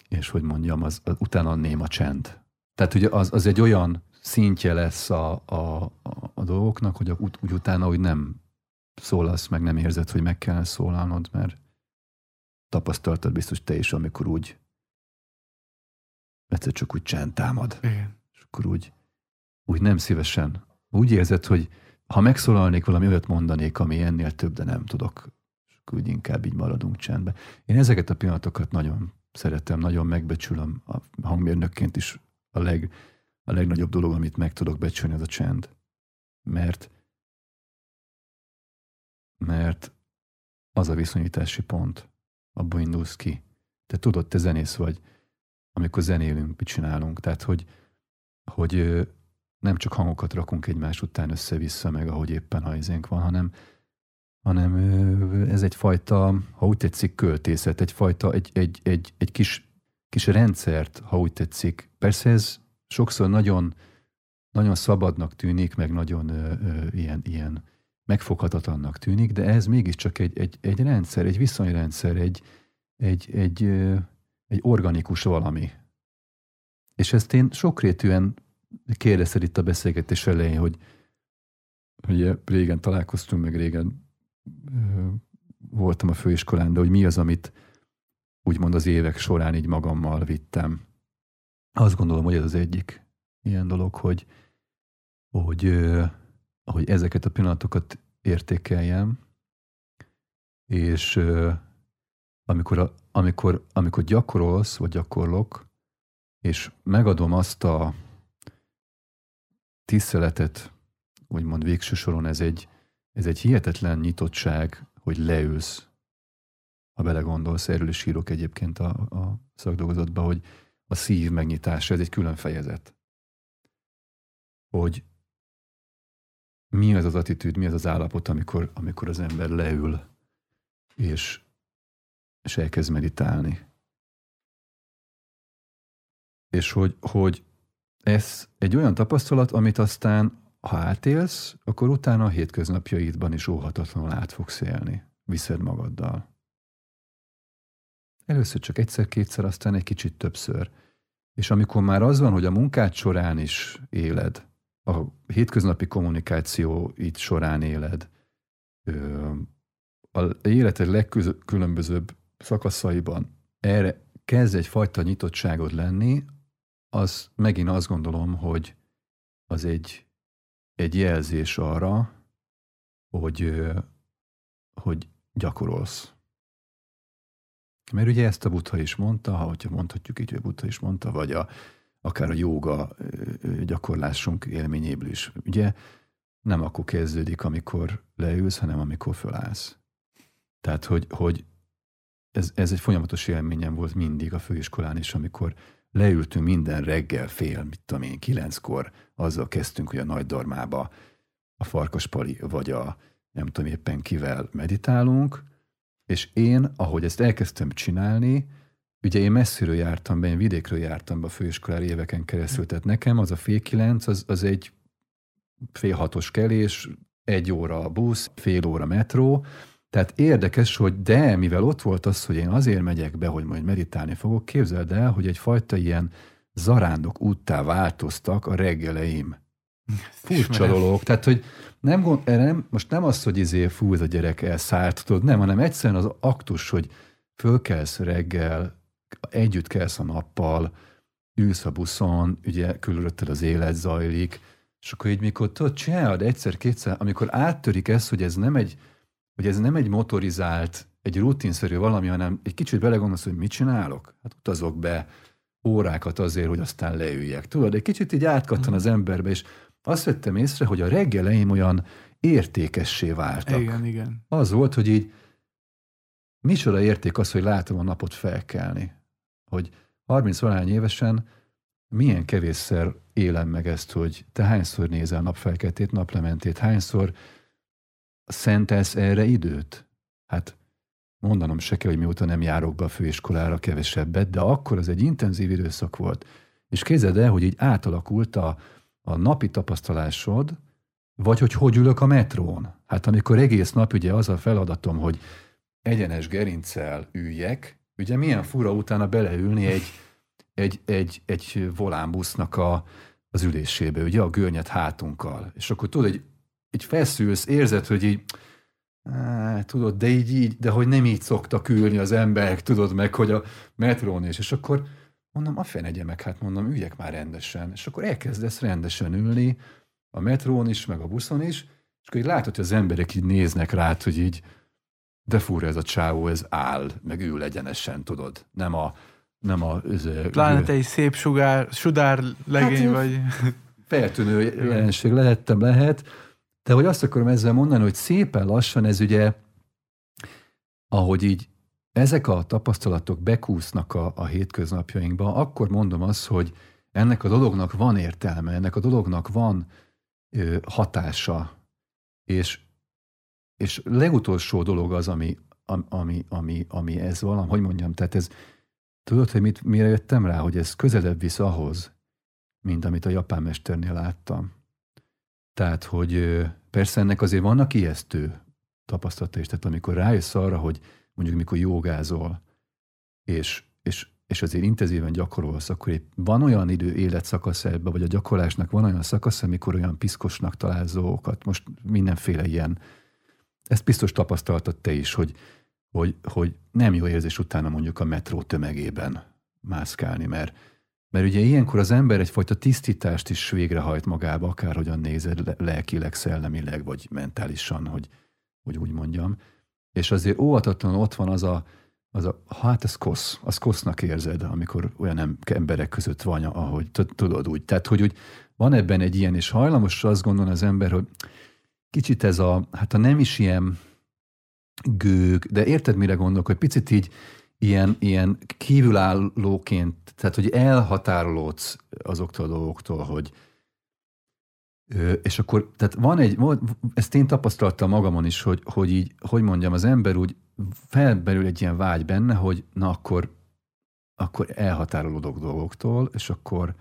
és hogy mondjam, az, az utána néma csend. Tehát ugye az, az egy olyan szintje lesz a, a, a, a dolgoknak, hogy úgy, úgy utána, hogy nem szólasz, meg nem érzed, hogy meg kell szólalnod, mert tapasztaltad biztos te is, amikor úgy egyszer csak úgy csend támad. Igen. És akkor úgy, úgy nem szívesen. Úgy érzed, hogy ha megszólalnék, valami olyat mondanék, ami ennél több, de nem tudok. És akkor úgy inkább így maradunk csendbe. Én ezeket a pillanatokat nagyon szeretem, nagyon megbecsülöm. A hangmérnökként is a, leg, a legnagyobb dolog, amit meg tudok becsülni, az a csend. Mert mert az a viszonyítási pont, abból indulsz ki. Te tudod, te zenész vagy, amikor zenélünk, mit csinálunk. Tehát, hogy, hogy nem csak hangokat rakunk egymás után össze-vissza, meg ahogy éppen hajzénk van, hanem, hanem ez egyfajta, ha úgy tetszik, költészet, egyfajta, egy, egy, egy, egy kis, kis rendszert, ha úgy tetszik. Persze ez sokszor nagyon, nagyon szabadnak tűnik, meg nagyon ö, ö, ilyen, ilyen megfoghatatlannak tűnik, de ez mégiscsak egy, egy, egy rendszer, egy viszonyrendszer, egy, egy, egy, egy organikus valami. És ezt én sokrétűen kérdezted itt a beszélgetés elején, hogy, hogy régen találkoztunk, meg régen voltam a főiskolán, de hogy mi az, amit úgymond az évek során így magammal vittem. Azt gondolom, hogy ez az egyik ilyen dolog, hogy, hogy, hogy ezeket a pillanatokat értékeljem, és amikor, amikor, amikor gyakorolsz, vagy gyakorlok, és megadom azt a tiszteletet, úgymond végső soron ez egy, ez egy hihetetlen nyitottság, hogy leülsz, ha belegondolsz, erről is írok egyébként a, a szakdolgozatban, hogy a szív megnyitása, ez egy külön fejezet. Hogy mi az az attitűd, mi az az állapot, amikor, amikor az ember leül, és, és elkezd meditálni. És hogy, hogy ez egy olyan tapasztalat, amit aztán, ha átélsz, akkor utána a hétköznapjaidban is óhatatlanul át fogsz élni. Viszed magaddal. Először csak egyszer-kétszer, aztán egy kicsit többször. És amikor már az van, hogy a munkád során is éled, a hétköznapi kommunikáció itt során éled, a életed legkülönbözőbb szakaszaiban erre kezd egyfajta nyitottságod lenni, az megint azt gondolom, hogy az egy, egy jelzés arra, hogy, hogy gyakorolsz. Mert ugye ezt a Buddha is mondta, ha hogyha mondhatjuk így, hogy Buddha is mondta, vagy a, akár a jóga gyakorlásunk élményéből is. Ugye nem akkor kezdődik, amikor leülsz, hanem amikor fölállsz. Tehát, hogy, hogy ez, ez egy folyamatos élményem volt mindig a főiskolán is, amikor leültünk minden reggel fél, mit tudom én, kilenckor, azzal kezdtünk, hogy a nagy dormába a farkaspali vagy a nem tudom éppen kivel meditálunk, és én, ahogy ezt elkezdtem csinálni, ugye én messziről jártam be, én vidékről jártam be a főiskolára éveken keresztül, tehát nekem az a fél kilenc, az, az egy fél hatos kelés, egy óra a busz, fél óra metró, tehát érdekes, hogy de, mivel ott volt az, hogy én azért megyek be, hogy majd meditálni fogok, képzeld el, hogy egyfajta ilyen zarándok úttá változtak a reggeleim. Furcsa dolog. Tehát, hogy nem, gond, nem, most nem az, hogy izé, fú, ez a gyerek elszállt, tudod, nem, hanem egyszerűen az aktus, hogy fölkelsz reggel, együtt kelsz a nappal, ülsz a buszon, ugye körülötted az élet zajlik, és akkor így mikor tudod, csinálod egyszer-kétszer, amikor áttörik ez, hogy ez nem egy hogy ez nem egy motorizált, egy rutinszerű valami, hanem egy kicsit belegondolsz, hogy mit csinálok? Hát utazok be órákat azért, hogy aztán leüljek. Tudod, egy kicsit így átkattan az emberbe, és azt vettem észre, hogy a reggeleim olyan értékessé váltak. Igen, igen. Az volt, hogy így micsoda érték az, hogy látom a napot felkelni. Hogy 30 valány évesen milyen kevésszer élem meg ezt, hogy te hányszor nézel napfelkeltét, naplementét, hányszor szentelsz erre időt? Hát mondanom se kell, hogy mióta nem járok be a főiskolára kevesebbet, de akkor az egy intenzív időszak volt. És képzeld el, hogy így átalakult a, a napi tapasztalásod, vagy hogy hogy ülök a metrón. Hát amikor egész nap ugye az a feladatom, hogy egyenes gerincel üljek, ugye milyen fura utána beleülni egy, egy, egy, egy volánbusznak a, az ülésébe, ugye a görnyet hátunkkal. És akkor tudod, egy, egy feszülsz, érzed, hogy így, tudod, de így, így, de hogy nem így szoktak ülni az emberek, tudod meg, hogy a metrón is. És akkor mondom, a fenegye meg, hát mondom, üljek már rendesen. És akkor elkezdesz rendesen ülni, a metrón is, meg a buszon is, és akkor így látod, hogy az emberek így néznek rád, hogy így, de fura ez a csávó, ez áll, meg ül egyenesen, tudod. Nem a, nem a... Ez, Pláne te egy szép sugár, sudár legény hát, vagy. Feltűnő jelenség lehettem, lehet, de hogy azt akarom ezzel mondani, hogy szépen lassan ez ugye, ahogy így ezek a tapasztalatok bekúsznak a, a hétköznapjainkba, akkor mondom azt, hogy ennek a dolognak van értelme, ennek a dolognak van ö, hatása, és, és legutolsó dolog az, ami, ami, ami, ami ez valami, hogy mondjam, tehát ez, tudod, hogy mit, mire jöttem rá, hogy ez közelebb visz ahhoz, mint amit a japán mesternél láttam. Tehát, hogy persze ennek azért vannak ijesztő tapasztalata is, tehát amikor rájössz arra, hogy mondjuk mikor jogázol, és, és, és azért intenzíven gyakorolsz, akkor épp van olyan idő életszakasz ebbe, vagy a gyakorlásnak van olyan szakasz, amikor olyan piszkosnak találsz dolgokat, most mindenféle ilyen, ezt biztos tapasztaltad te is, hogy, hogy, hogy nem jó érzés utána mondjuk a metró tömegében mászkálni, mert, mert ugye ilyenkor az ember egyfajta tisztítást is végrehajt magába, akárhogyan nézed lelkileg, szellemileg, vagy mentálisan, hogy, hogy úgy mondjam. És azért óvatatlanul ott van az a, az a, hát ez kosz, az kosznak érzed, amikor olyan emberek között van, ahogy tudod úgy. Tehát, hogy úgy van ebben egy ilyen, és hajlamos azt gondolni az ember, hogy kicsit ez a, hát a nem is ilyen gőg, de érted, mire gondolok, hogy picit így ilyen, ilyen kívülállóként, tehát hogy elhatárolódsz azoktól a dolgoktól, hogy, és akkor, tehát van egy, ezt én tapasztaltam magamon is, hogy, hogy így, hogy mondjam, az ember úgy felberül egy ilyen vágy benne, hogy na akkor, akkor elhatárolódok dolgoktól, és akkor,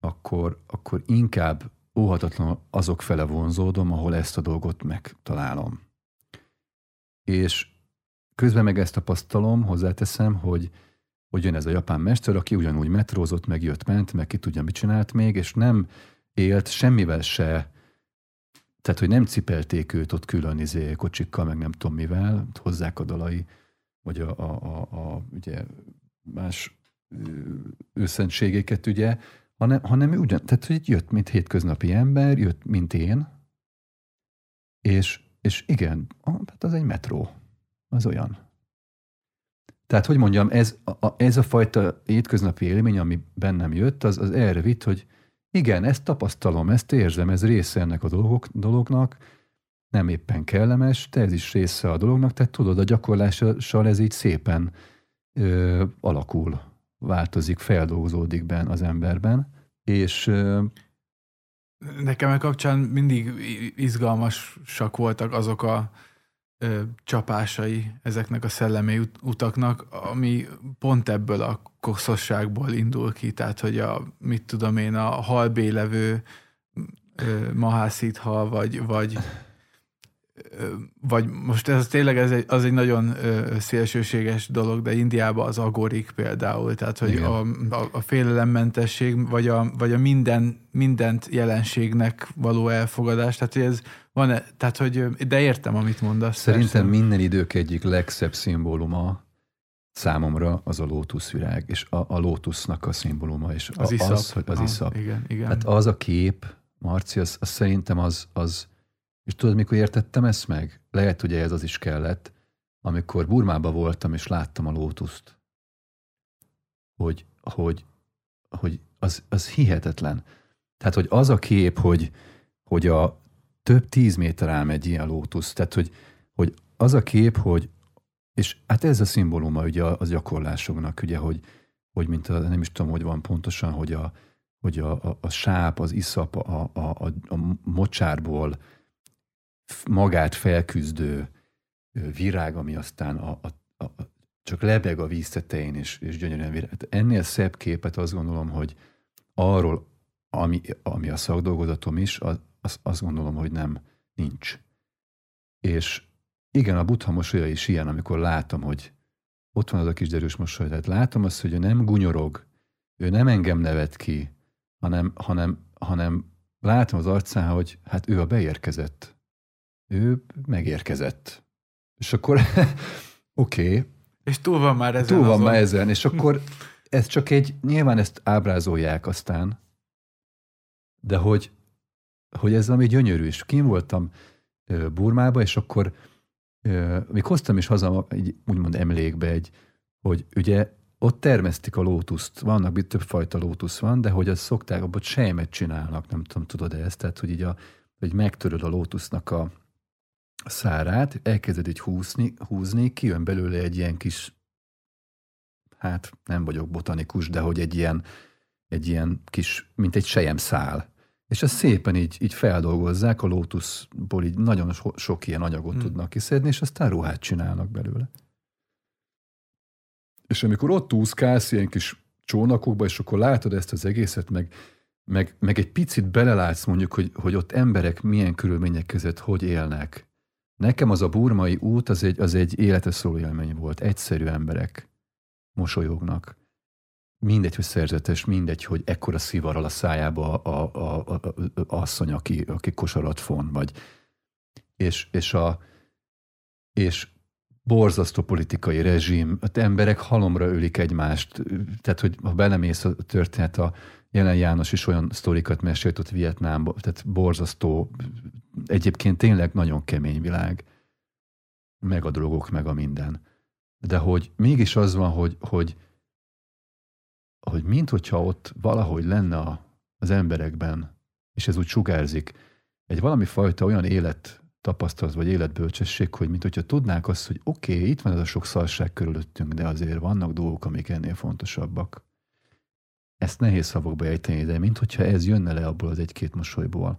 akkor, akkor inkább óhatatlanul azok fele vonzódom, ahol ezt a dolgot megtalálom. És közben meg ezt tapasztalom, hozzáteszem, hogy, hogy jön ez a japán mester, aki ugyanúgy metrózott, meg jött, ment, meg ki tudja, mit csinált még, és nem élt semmivel se, tehát, hogy nem cipelték őt ott külön izé, kocsikkal, meg nem tudom mivel, hozzák a dalai, vagy a, a, a, a ugye más őszentségeket, ugye, hanem, hanem ugyan, tehát, hogy jött, mint hétköznapi ember, jött, mint én, és, és igen, hát az egy metró, az olyan. Tehát, hogy mondjam, ez a, ez a fajta hétköznapi élmény, ami bennem jött, az, az erre vitt, hogy igen, ezt tapasztalom, ezt érzem, ez része ennek a dolgok, dolognak, nem éppen kellemes, de ez is része a dolognak, tehát tudod, a gyakorlással ez így szépen ö, alakul, változik, feldolgozódik ben az emberben, és ö, Nekem a kapcsán mindig izgalmasak voltak azok a ö, csapásai ezeknek a szellemi utaknak, ami pont ebből a koszosságból indul ki, tehát hogy a, mit tudom én, a halbélevő mahászítha, vagy, vagy vagy most ez tényleg ez egy, az egy nagyon szélsőséges dolog, de Indiában az agorik például, tehát hogy a, a, a félelemmentesség, vagy a, vagy a minden, mindent jelenségnek való elfogadás, tehát hogy ez van, -e, tehát hogy, de értem, amit mondasz. Szerintem persze. minden idők egyik legszebb szimbóluma számomra az a lótuszvirág, és a, a lótusznak a szimbóluma, és az, iszap. az, hogy az ah, iszap. Igen, igen. Hát az a kép, Marci, az, az szerintem az, az, és tudod, mikor értettem ezt meg? Lehet, hogy ez az is kellett, amikor Burmába voltam, és láttam a lótuszt. Hogy, hogy, hogy az, az hihetetlen. Tehát, hogy az a kép, hogy, hogy a több tíz méter ám egy ilyen lótusz, tehát, hogy, hogy az a kép, hogy és hát ez a szimbóluma ugye az gyakorlásoknak, ugye, hogy, hogy mint a, nem is tudom, hogy van pontosan, hogy a, hogy a, a, a sáp, az iszap, a, a, a, a mocsárból magát felküzdő virág, ami aztán a, a, a, csak lebeg a víz tetején, és, és gyönyörűen virág. Hát ennél szebb képet azt gondolom, hogy arról, ami, ami a szakdolgozatom is, az, az, azt gondolom, hogy nem nincs. És igen, a buddha mosolya is ilyen, amikor látom, hogy ott van az a kis derűs mosoly, tehát látom azt, hogy ő nem gunyorog, ő nem engem nevet ki, hanem, hanem, hanem látom az arcán, hogy hát ő a beérkezett. Ő megérkezett. És akkor oké. okay, és túl van már ezen. Túl van azon. már ezen, és akkor ez csak egy, nyilván ezt ábrázolják aztán, de hogy, hogy ez ami gyönyörű, és kim voltam Burmába, és akkor még hoztam is haza egy úgymond emlékbe egy, hogy ugye ott termesztik a lótuszt, vannak több fajta lótusz van, de hogy azt szokták, abban sejmet csinálnak, nem tudom, tudod ezt, tehát hogy így a, hogy megtöröd a lótusznak a szárát, elkezded így húzni, húzni, kijön belőle egy ilyen kis, hát nem vagyok botanikus, de hogy egy ilyen, egy ilyen kis, mint egy sejem szál. És ezt szépen így, így feldolgozzák, a lótuszból így nagyon so, sok ilyen anyagot hmm. tudnak kiszedni, és aztán ruhát csinálnak belőle. És amikor ott úszkálsz ilyen kis csónakokba, és akkor látod ezt az egészet, meg, meg, meg egy picit belelátsz mondjuk, hogy, hogy ott emberek milyen körülmények között hogy élnek. Nekem az a burmai út az egy, az egy életre szóló élmény volt. Egyszerű emberek mosolyognak. Mindegy, hogy szerzetes, mindegy, hogy ekkora szivarral a szájába a, a, a, a, a asszony, aki, aki kosarat fon, vagy. És, és, a, és borzasztó politikai rezsim, az emberek halomra ölik egymást, tehát hogy ha belemész a történet, a jelen János is olyan sztorikat mesélt ott Vietnámban, tehát borzasztó, egyébként tényleg nagyon kemény világ, meg a drogok, meg a minden. De hogy mégis az van, hogy, hogy hogy mint hogyha ott valahogy lenne a, az emberekben, és ez úgy sugárzik, egy valami fajta olyan élet tapasztalat, vagy életbölcsesség, hogy mint hogyha tudnák azt, hogy oké, okay, itt van ez a sok szarság körülöttünk, de azért vannak dolgok, amik ennél fontosabbak. Ezt nehéz szavakba ejteni, de mint hogyha ez jönne le abból az egy-két mosolyból.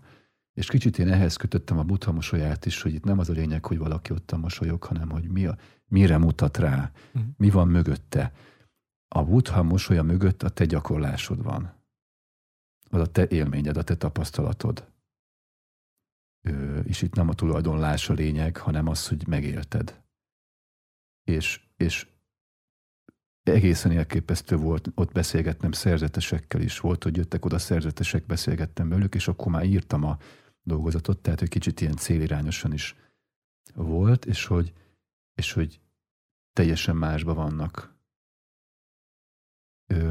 És kicsit én ehhez kötöttem a buddha mosolyát is, hogy itt nem az a lényeg, hogy valaki ott a mosolyog, hanem hogy mi a, mire mutat rá, uh-huh. mi van mögötte a Buddha mosolya mögött a te gyakorlásod van. Az a te élményed, a te tapasztalatod. Ö, és itt nem a tulajdonlás a lényeg, hanem az, hogy megélted. És, és egészen elképesztő volt, ott beszélgetnem szerzetesekkel is volt, hogy jöttek oda szerzetesek, beszélgettem velük, és akkor már írtam a dolgozatot, tehát hogy kicsit ilyen célirányosan is volt, és hogy, és hogy teljesen másba vannak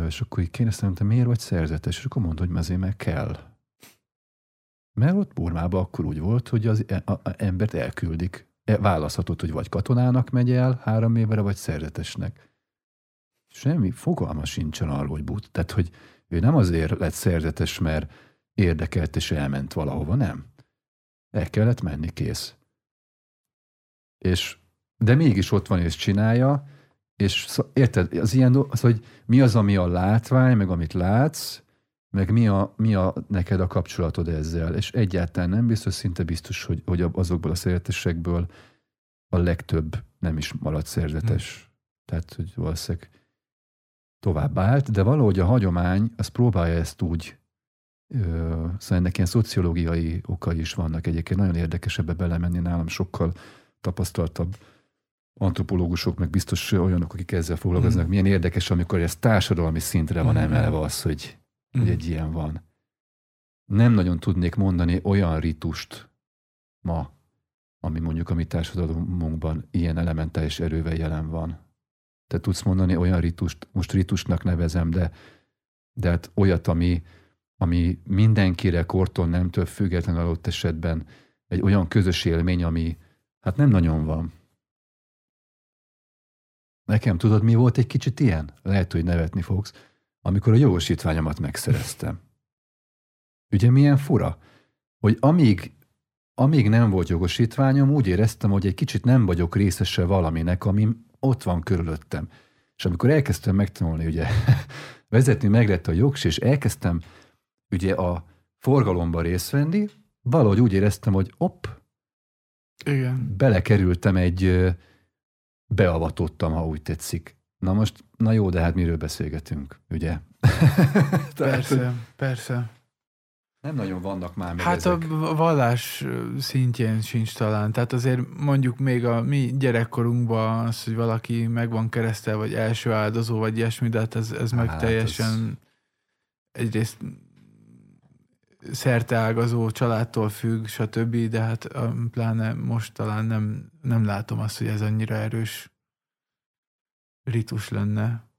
és akkor így kérdeztem, te miért vagy szerzetes? És akkor mondta, hogy azért meg kell. Mert ott Burmában akkor úgy volt, hogy az e, a, a embert elküldik. E, választhatod, hogy vagy katonának megy el három évre, vagy szerzetesnek. Semmi fogalma sincsen arról, hogy but. Tehát, hogy ő nem azért lett szerzetes, mert érdekelt és elment valahova, nem. El kellett menni, kész. És, de mégis ott van és csinálja, és érted, az ilyen, az, hogy mi az, ami a látvány, meg amit látsz, meg mi a, mi a neked a kapcsolatod ezzel, és egyáltalán nem biztos, szinte biztos, hogy, hogy azokból a szerzetesekből a legtöbb nem is maradt szerzetes. Hmm. Tehát, hogy valószínűleg tovább állt, de valahogy a hagyomány az próbálja ezt úgy, ö, szóval ennek ilyen szociológiai okai is vannak egyébként, nagyon érdekes ebbe belemenni, nálam sokkal tapasztaltabb antropológusok, meg biztos olyanok, akik ezzel foglalkoznak. Mm. Milyen érdekes, amikor ez társadalmi szintre van mm. emelve az, hogy, mm. hogy egy ilyen van. Nem nagyon tudnék mondani olyan ritust ma, ami mondjuk a mi társadalmunkban ilyen elementális erővel jelen van. Te tudsz mondani olyan ritust, most ritusnak nevezem, de, de hát olyat, ami, ami mindenkire kortól nemtől független adott esetben egy olyan közös élmény, ami hát nem nagyon van. Nekem tudod, mi volt egy kicsit ilyen? Lehet, hogy nevetni fogsz. Amikor a jogosítványomat megszereztem. Ugye milyen fura? Hogy amíg, amíg nem volt jogosítványom, úgy éreztem, hogy egy kicsit nem vagyok részese valaminek, ami ott van körülöttem. És amikor elkezdtem megtanulni, ugye vezetni meg lett a jogs, és elkezdtem ugye a forgalomba részt venni, valahogy úgy éreztem, hogy op, Igen. belekerültem egy, beavatottam, ha úgy tetszik. Na most, na jó, de hát miről beszélgetünk, ugye? Tehát, Persze, persze. Nem nagyon vannak már meg Hát ezek. a vallás szintjén sincs talán. Tehát azért mondjuk még a mi gyerekkorunkban az, hogy valaki meg van keresztel, vagy első áldozó, vagy ilyesmi, de hát ez, ez meg Hát, teljesen egyrészt szerteágazó családtól függ, stb., de hát pláne most talán nem, nem látom azt, hogy ez annyira erős ritus lenne.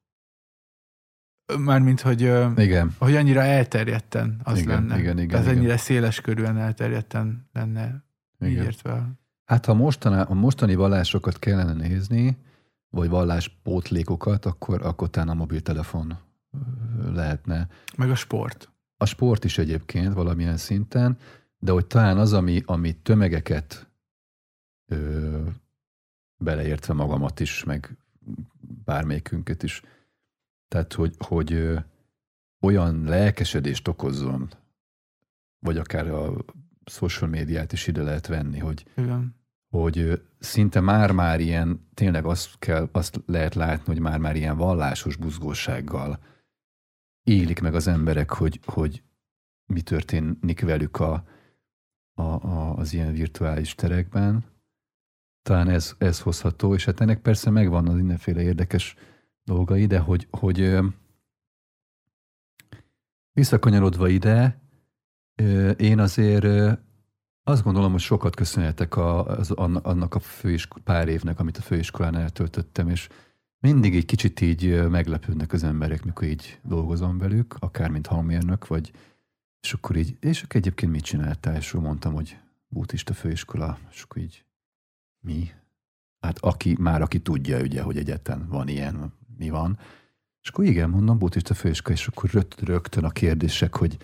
Mármint, hogy Igen, hogy annyira elterjedten az Igen, lenne. igen, igen, Ez igen. ennyire széles körülön elterjedten lenne, így igen. értve. Hát ha mostaná, a mostani vallásokat kellene nézni, vagy valláspótlékokat, akkor, akkor talán a mobiltelefon lehetne. Meg a sport. A sport is egyébként valamilyen szinten, de hogy talán az, ami, ami tömegeket ö, beleértve magamat is, meg bármelyikünket is, tehát hogy, hogy olyan lelkesedést okozzon, vagy akár a social médiát is ide lehet venni, hogy, Igen. hogy szinte már-már ilyen, tényleg azt, kell, azt lehet látni, hogy már-már ilyen vallásos buzgósággal élik meg az emberek, hogy, hogy mi történik velük a, a, a, az ilyen virtuális terekben. Talán ez, ez hozható, és hát ennek persze megvan az mindenféle érdekes dolgai, de hogy, hogy visszakanyarodva ide, én azért azt gondolom, hogy sokat köszönhetek a, az, anna- annak a főisk- pár évnek, amit a főiskolán eltöltöttem, és mindig egy kicsit így meglepődnek az emberek, mikor így dolgozom velük, akár mint hangmérnök, vagy és akkor így, és akkor egyébként mit csináltál? És mondtam, hogy buddhista főiskola, és akkor így mi? Hát aki, már aki tudja ugye, hogy egyetlen van ilyen, mi van. És akkor igen, mondom, buddhista főiskola, és akkor rögt, rögtön a kérdések, hogy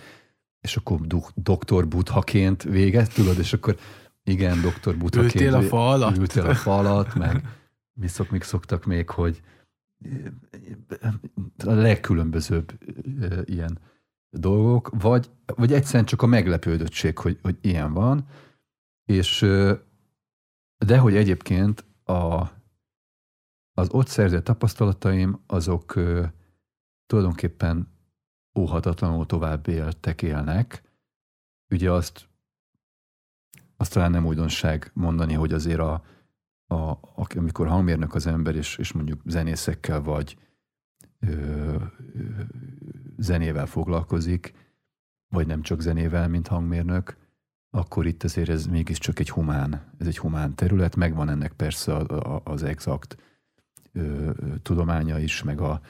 és akkor doktor buddhaként végez, tudod, és akkor igen, doktor buddhaként. Ültél a fa alatt? Ültél a fa alatt, meg mi szok, még szoktak még, hogy a legkülönbözőbb ilyen dolgok, vagy, vagy egyszerűen csak a meglepődöttség, hogy, hogy ilyen van, és de hogy egyébként a, az ott szerzett tapasztalataim, azok ö, tulajdonképpen óhatatlanul tovább éltek, élnek. Ugye azt, azt talán nem újdonság mondani, hogy azért a, a, amikor hangmérnök az ember, és, és mondjuk zenészekkel vagy ö, ö, zenével foglalkozik, vagy nem csak zenével, mint hangmérnök, akkor itt azért ez mégiscsak egy humán, ez egy humán terület, megvan ennek persze a, a, az exakt ö, tudománya is, meg a,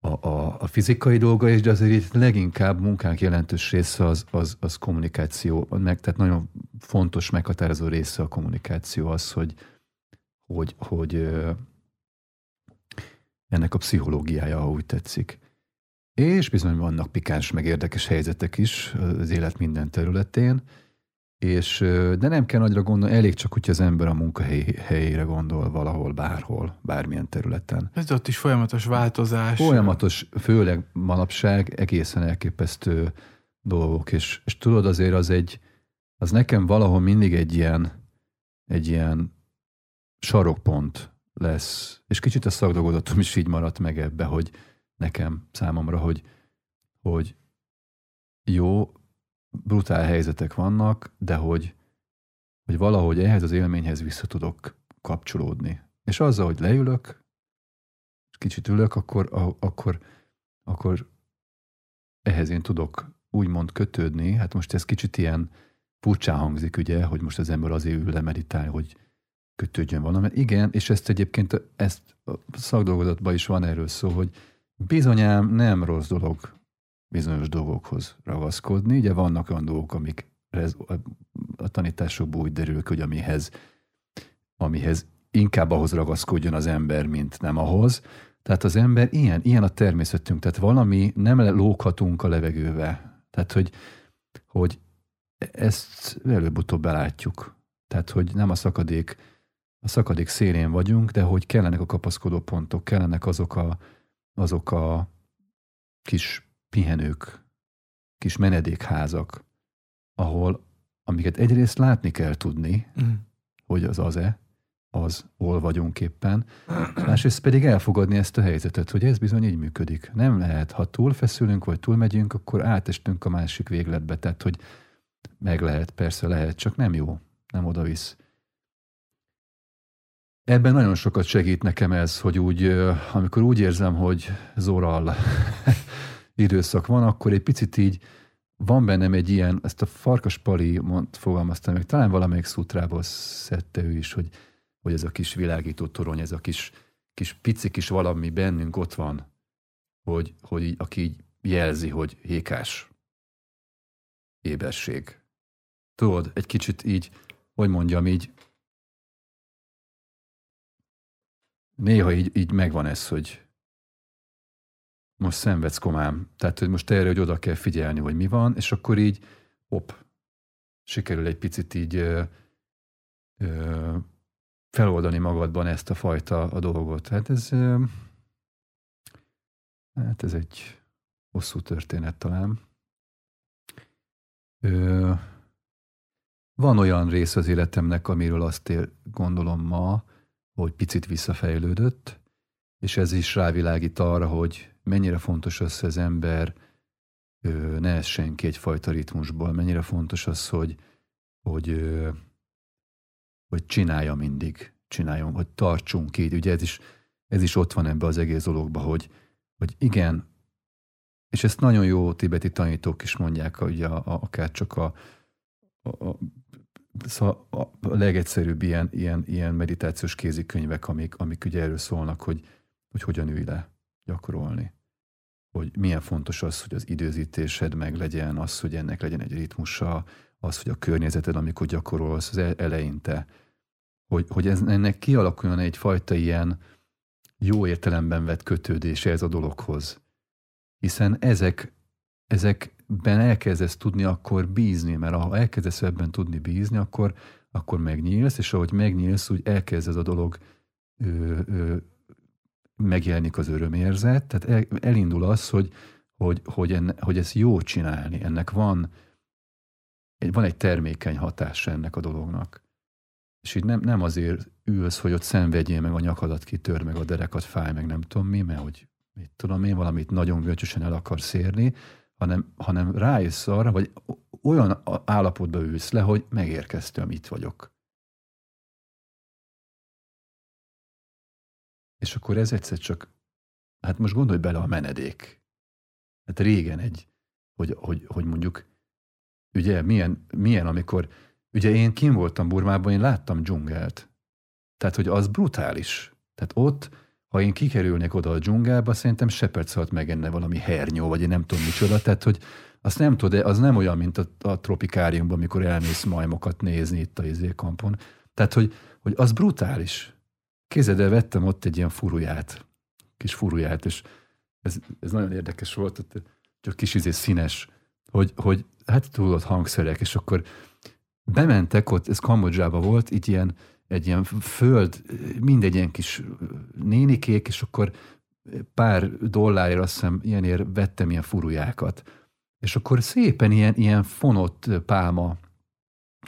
a, a, a fizikai dolga is, de azért itt leginkább munkánk jelentős része az, az, az kommunikáció, meg, tehát nagyon fontos, meghatározó része a kommunikáció az, hogy, hogy, hogy ö, ennek a pszichológiája, ha úgy tetszik. És bizony vannak pikáns, meg érdekes helyzetek is az élet minden területén, és, de nem kell nagyra gondolni, elég csak, hogy az ember a munkahelyére gondol valahol, bárhol, bármilyen területen. Ez ott is folyamatos változás. Folyamatos, főleg manapság egészen elképesztő dolgok, és, és tudod azért az egy, az nekem valahol mindig egy ilyen, egy ilyen sarokpont lesz, és kicsit a szakdolgozatom is így maradt meg ebbe, hogy nekem, számomra, hogy, hogy jó, brutál helyzetek vannak, de hogy, hogy valahogy ehhez az élményhez vissza tudok kapcsolódni. És azzal, hogy leülök, kicsit ülök, akkor, a- akkor, akkor ehhez én tudok úgymond kötődni. Hát most ez kicsit ilyen furcsán hangzik, ugye, hogy most az ember azért ül le meditál, hogy kötődjön valami. Igen, és ezt egyébként ezt a szakdolgozatban is van erről szó, hogy bizonyám nem rossz dolog bizonyos dolgokhoz ragaszkodni. Ugye vannak olyan dolgok, amik a- tanításokból úgy derül hogy amihez, amihez inkább ahhoz ragaszkodjon az ember, mint nem ahhoz. Tehát az ember ilyen, ilyen a természetünk, tehát valami nem lóghatunk a levegőbe. Tehát, hogy, hogy ezt előbb-utóbb belátjuk. Tehát, hogy nem a szakadék, a szakadék szélén vagyunk, de hogy kellenek a kapaszkodó pontok, kellenek azok a, azok a kis pihenők, kis menedékházak, ahol, amiket egyrészt látni kell tudni, Mm. hogy az az-e, az, hol vagyunk éppen. Másrészt pedig elfogadni ezt a helyzetet, hogy ez bizony így működik. Nem lehet, ha túlfeszülünk, vagy túlmegyünk, akkor átestünk a másik végletbe. Tehát, hogy meg lehet, persze lehet, csak nem jó, nem oda visz. Ebben nagyon sokat segít nekem ez, hogy úgy, amikor úgy érzem, hogy zoral időszak van, akkor egy picit így van bennem egy ilyen, ezt a Farkas Pali mond, fogalmazta meg, talán valamelyik szutrából szedte ő is, hogy, hogy ez a kis világító torony, ez a kis, kis pici kis valami bennünk ott van, hogy, hogy így, aki így jelzi, hogy hékás éberség. Tudod, egy kicsit így, hogy mondjam, így néha így, így megvan ez, hogy most szenvedsz komám. Tehát, hogy most erre, hogy oda kell figyelni, hogy mi van, és akkor így, hopp, sikerül egy picit így ö, ö, feloldani magadban ezt a fajta a dolgot. Hát ez, ö, hát ez egy hosszú történet talán. Ö, van olyan rész az életemnek, amiről azt ér, gondolom ma, hogy picit visszafejlődött, és ez is rávilágít arra, hogy mennyire fontos az, hogy az ember ö, ne essen ki egyfajta ritmusból, mennyire fontos az, hogy, hogy, hogy csinálja mindig, csináljon, hogy tartsunk így. Ugye ez is, ez is ott van ebbe az egész dologba, hogy, hogy igen, és ezt nagyon jó tibeti tanítók is mondják, hogy a, a, akár csak a, a, a Szóval a legegyszerűbb ilyen, ilyen, ilyen meditációs kézikönyvek, amik, amik ugye erről szólnak, hogy, hogy hogyan ülj le gyakorolni. Hogy milyen fontos az, hogy az időzítésed meg legyen, az, hogy ennek legyen egy ritmusa, az, hogy a környezeted, amikor gyakorolsz, az eleinte, hogy, hogy ez, ennek kialakuljon egyfajta ilyen jó értelemben vett kötődése ez a dologhoz. Hiszen ezek, ezekben elkezdesz tudni akkor bízni, mert ha elkezdesz ebben tudni bízni, akkor, akkor megnyílsz, és ahogy megnyílsz, úgy elkezded a dolog ö, ö, megjelenik az örömérzet, tehát el, elindul az, hogy, hogy, hogy, enne, hogy ezt jó csinálni, ennek van egy, van egy termékeny hatása ennek a dolognak. És így nem, nem azért ülsz, hogy ott szenvedjél meg a nyakadat kitör, meg a derekat fáj, meg nem tudom mi, mert hogy mit tudom én, valamit nagyon görcsösen el akarsz érni, hanem, hanem rájössz arra, vagy olyan állapotba ülsz le, hogy megérkeztem, itt vagyok. És akkor ez egyszer csak, hát most gondolj bele a menedék. Hát régen egy, hogy, hogy, hogy mondjuk, ugye milyen, milyen, amikor, ugye én kim voltam Burmában, én láttam dzsungelt. Tehát, hogy az brutális. Tehát ott, ha én kikerülnék oda a dzsungelbe, szerintem se perc megenne valami hernyó, vagy én nem tudom micsoda. Tehát, hogy azt nem tudod, az nem olyan, mint a, a tropikáriumban, amikor elmész majmokat nézni itt a izékampon. Tehát, hogy, hogy az brutális. Kézedel vettem ott egy ilyen furuját, kis furuját, és ez, ez nagyon érdekes volt, csak kis izé színes, hogy, hogy hát tudod hangszerek, és akkor bementek ott, ez Kambodzsában volt, így ilyen, egy ilyen föld, mindegy ilyen kis nénikék, és akkor pár dollárért azt hiszem ilyenért vettem ilyen furujákat. És akkor szépen ilyen, ilyen fonott pálma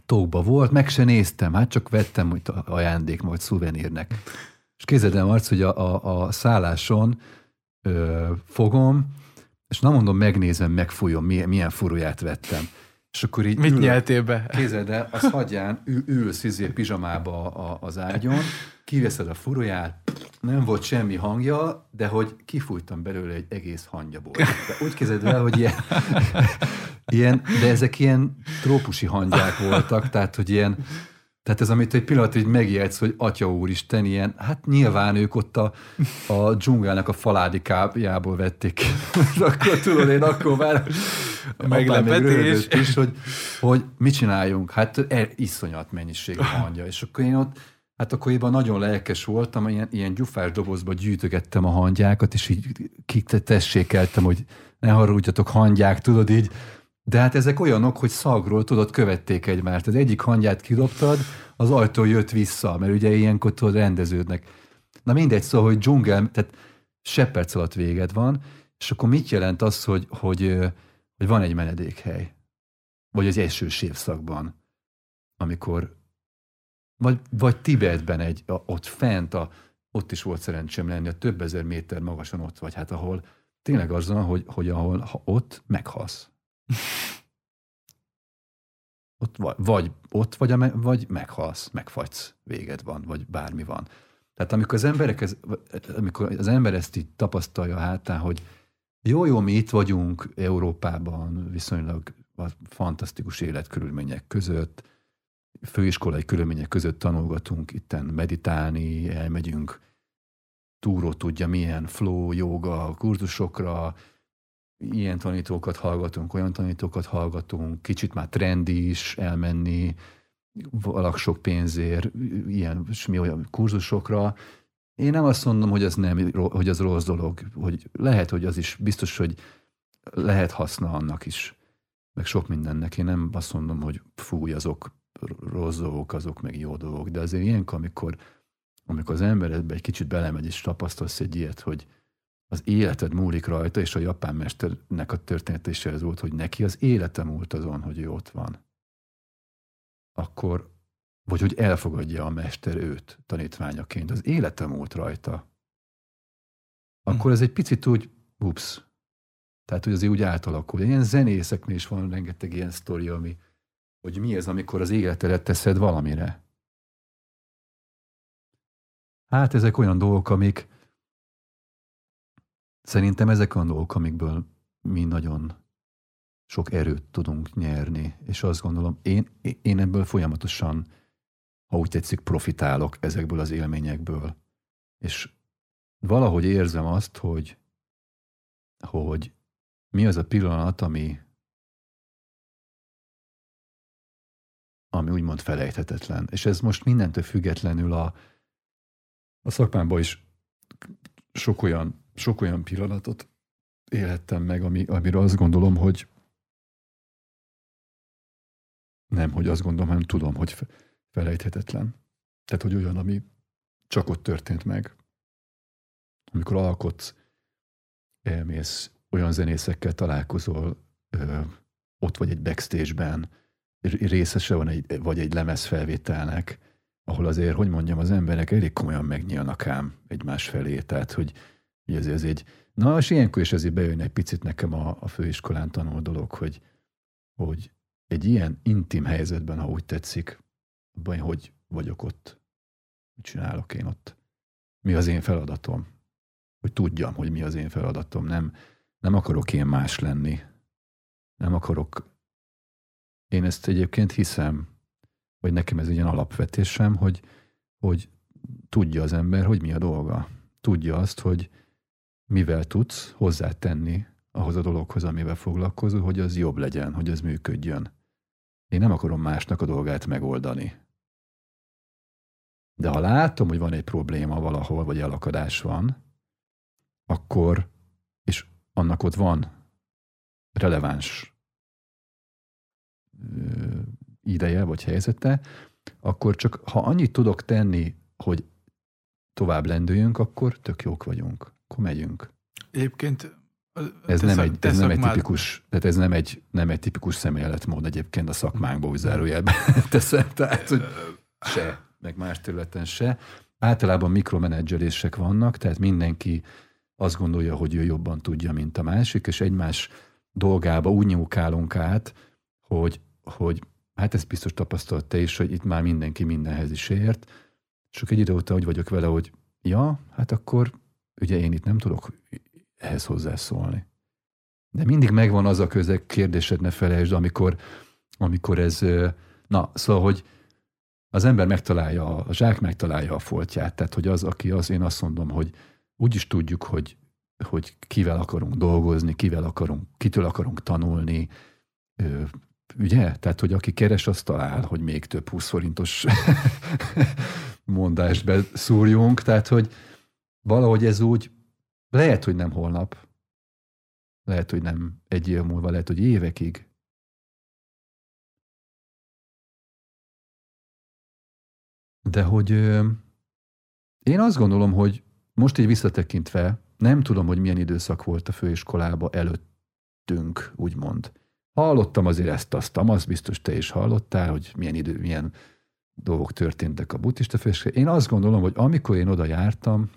tóba volt, meg se néztem, hát csak vettem hogy ajándék, majd szuvenírnek. És kézedem arc, hogy a, a, a szálláson ö, fogom, és nem mondom, megnézem, megfújom, milyen, milyen furóját vettem. És akkor így Mit ül, nyeltél be? Kézed el, azt hagyján, ül, ülsz izé pizsamába a, az ágyon, kiveszed a furóját, nem volt semmi hangja, de hogy kifújtam belőle egy egész hangyaból. De úgy kezded el, hogy ilyen, ilyen, de ezek ilyen trópusi hangyák voltak, tehát hogy ilyen, tehát ez, amit egy pillanat így megjegysz, hogy atya úristen, ilyen, hát nyilván ők ott a, a dzsungának a faládikájából vették. akkor tudod, én akkor már meglepetés is, hogy, hogy mit csináljunk? Hát el, iszonyat mennyiség a hangja. És akkor én ott Hát akkor én nagyon lelkes voltam, ilyen, ilyen gyufás dobozba gyűjtögettem a hangyákat, és így kitessékeltem, hogy ne haragudjatok hangyák, tudod így. De hát ezek olyanok, hogy szagról tudod, követték egymást. Az egyik hangyát kidobtad, az ajtó jött vissza, mert ugye ilyenkor tudod rendeződnek. Na mindegy, szóval, hogy dzsungel, tehát se perc alatt véged van, és akkor mit jelent az, hogy, hogy, hogy van egy menedékhely? Vagy az első évszakban, amikor vagy, vagy Tibetben egy, a, ott fent, a, ott is volt szerencsém lenni, a több ezer méter magasan ott vagy, hát ahol tényleg az van, hogy, hogy ahol ha ott meghalsz. Ott vagy, vagy ott vagy, vagy meghalsz, megfagysz, véged van, vagy bármi van. Tehát amikor az, emberek ez, amikor az ember ezt így tapasztalja hátán, hogy jó, jó, mi itt vagyunk Európában, viszonylag fantasztikus életkörülmények között, főiskolai körülmények között tanulgatunk itten meditálni, elmegyünk túró tudja milyen flow, joga kurzusokra, ilyen tanítókat hallgatunk, olyan tanítókat hallgatunk, kicsit már trendi is elmenni, valak sok pénzért, ilyen mi olyan kurzusokra. Én nem azt mondom, hogy ez, nem, hogy az rossz dolog, hogy lehet, hogy az is biztos, hogy lehet haszna annak is, meg sok mindennek. Én nem azt mondom, hogy fúj, azok rossz dolgok, azok meg jó dolgok, de azért ilyenkor, amikor, amikor az emberedbe egy kicsit belemegy és tapasztalsz egy ilyet, hogy az életed múlik rajta, és a japán mesternek a története is ez volt, hogy neki az élete múlt azon, hogy ő ott van. Akkor, vagy hogy elfogadja a mester őt tanítványaként, az élete múlt rajta. Akkor ez egy picit úgy, ups, tehát, hogy azért úgy átalakul. Ilyen zenészeknél is van rengeteg ilyen sztori, ami, hogy mi ez, amikor az életedet teszed valamire. Hát ezek olyan dolgok, amik szerintem ezek olyan dolgok, amikből mi nagyon sok erőt tudunk nyerni, és azt gondolom, én, én ebből folyamatosan, ha úgy tetszik, profitálok ezekből az élményekből. És valahogy érzem azt, hogy, hogy mi az a pillanat, ami, ami úgymond felejthetetlen. És ez most mindentől függetlenül a, a szakmámban is sok olyan, sok olyan pillanatot élettem meg, ami, amire azt gondolom, hogy nem, hogy azt gondolom, hanem tudom, hogy felejthetetlen. Tehát, hogy olyan, ami csak ott történt meg. Amikor alkotsz, elmész, olyan zenészekkel találkozol, ö, ott vagy egy backstage-ben, részese van egy, vagy egy lemezfelvételnek, ahol azért, hogy mondjam, az emberek elég komolyan megnyílnak ám egymás felé, tehát hogy, hogy ez, ez egy, na és ilyenkor is azért bejön egy picit nekem a, a főiskolán tanul dolog, hogy, hogy egy ilyen intim helyzetben, ha úgy tetszik, abban, hogy vagyok ott, mit csinálok én ott, mi az én feladatom, hogy tudjam, hogy mi az én feladatom, nem, nem akarok én más lenni, nem akarok én ezt egyébként hiszem, vagy nekem ez egy ilyen alapvetésem, hogy, hogy tudja az ember, hogy mi a dolga. Tudja azt, hogy mivel tudsz hozzátenni ahhoz a dologhoz, amivel foglalkozol, hogy az jobb legyen, hogy az működjön. Én nem akarom másnak a dolgát megoldani. De ha látom, hogy van egy probléma valahol, vagy elakadás van, akkor, és annak ott van releváns ideje vagy helyzete, akkor csak ha annyit tudok tenni, hogy tovább lendüljünk, akkor tök jók vagyunk. Akkor megyünk. Egyébként ez nem, egy, ez nem egy tipikus, tehát ez nem egy, nem egy tipikus szemléletmód egyébként a szakmánkból, hogy zárójelben teszem, tehát hogy se, meg más területen se. Általában mikromenedzselések vannak, tehát mindenki azt gondolja, hogy ő jobban tudja, mint a másik, és egymás dolgába úgy nyúkálunk át, hogy hogy hát ezt biztos tapasztalt te is, hogy itt már mindenki mindenhez is ért, csak egy idő óta úgy vagyok vele, hogy ja, hát akkor ugye én itt nem tudok ehhez hozzászólni. De mindig megvan az a közeg, kérdésed ne felejtsd, amikor, amikor ez, na, szóval, hogy az ember megtalálja, a zsák megtalálja a foltját, tehát, hogy az, aki az, én azt mondom, hogy úgy is tudjuk, hogy, hogy kivel akarunk dolgozni, kivel akarunk, kitől akarunk tanulni, Ugye? Tehát, hogy aki keres, azt talál, hogy még több 20 forintos mondást beszúrjunk. Tehát, hogy valahogy ez úgy, lehet, hogy nem holnap, lehet, hogy nem egy év múlva, lehet, hogy évekig. De hogy ö, én azt gondolom, hogy most így visszatekintve, nem tudom, hogy milyen időszak volt a főiskolába előttünk, úgymond. Hallottam azért ezt, azt, azt biztos te is hallottál, hogy milyen idő, milyen dolgok történtek a buddhista főiskola. Én azt gondolom, hogy amikor én oda jártam,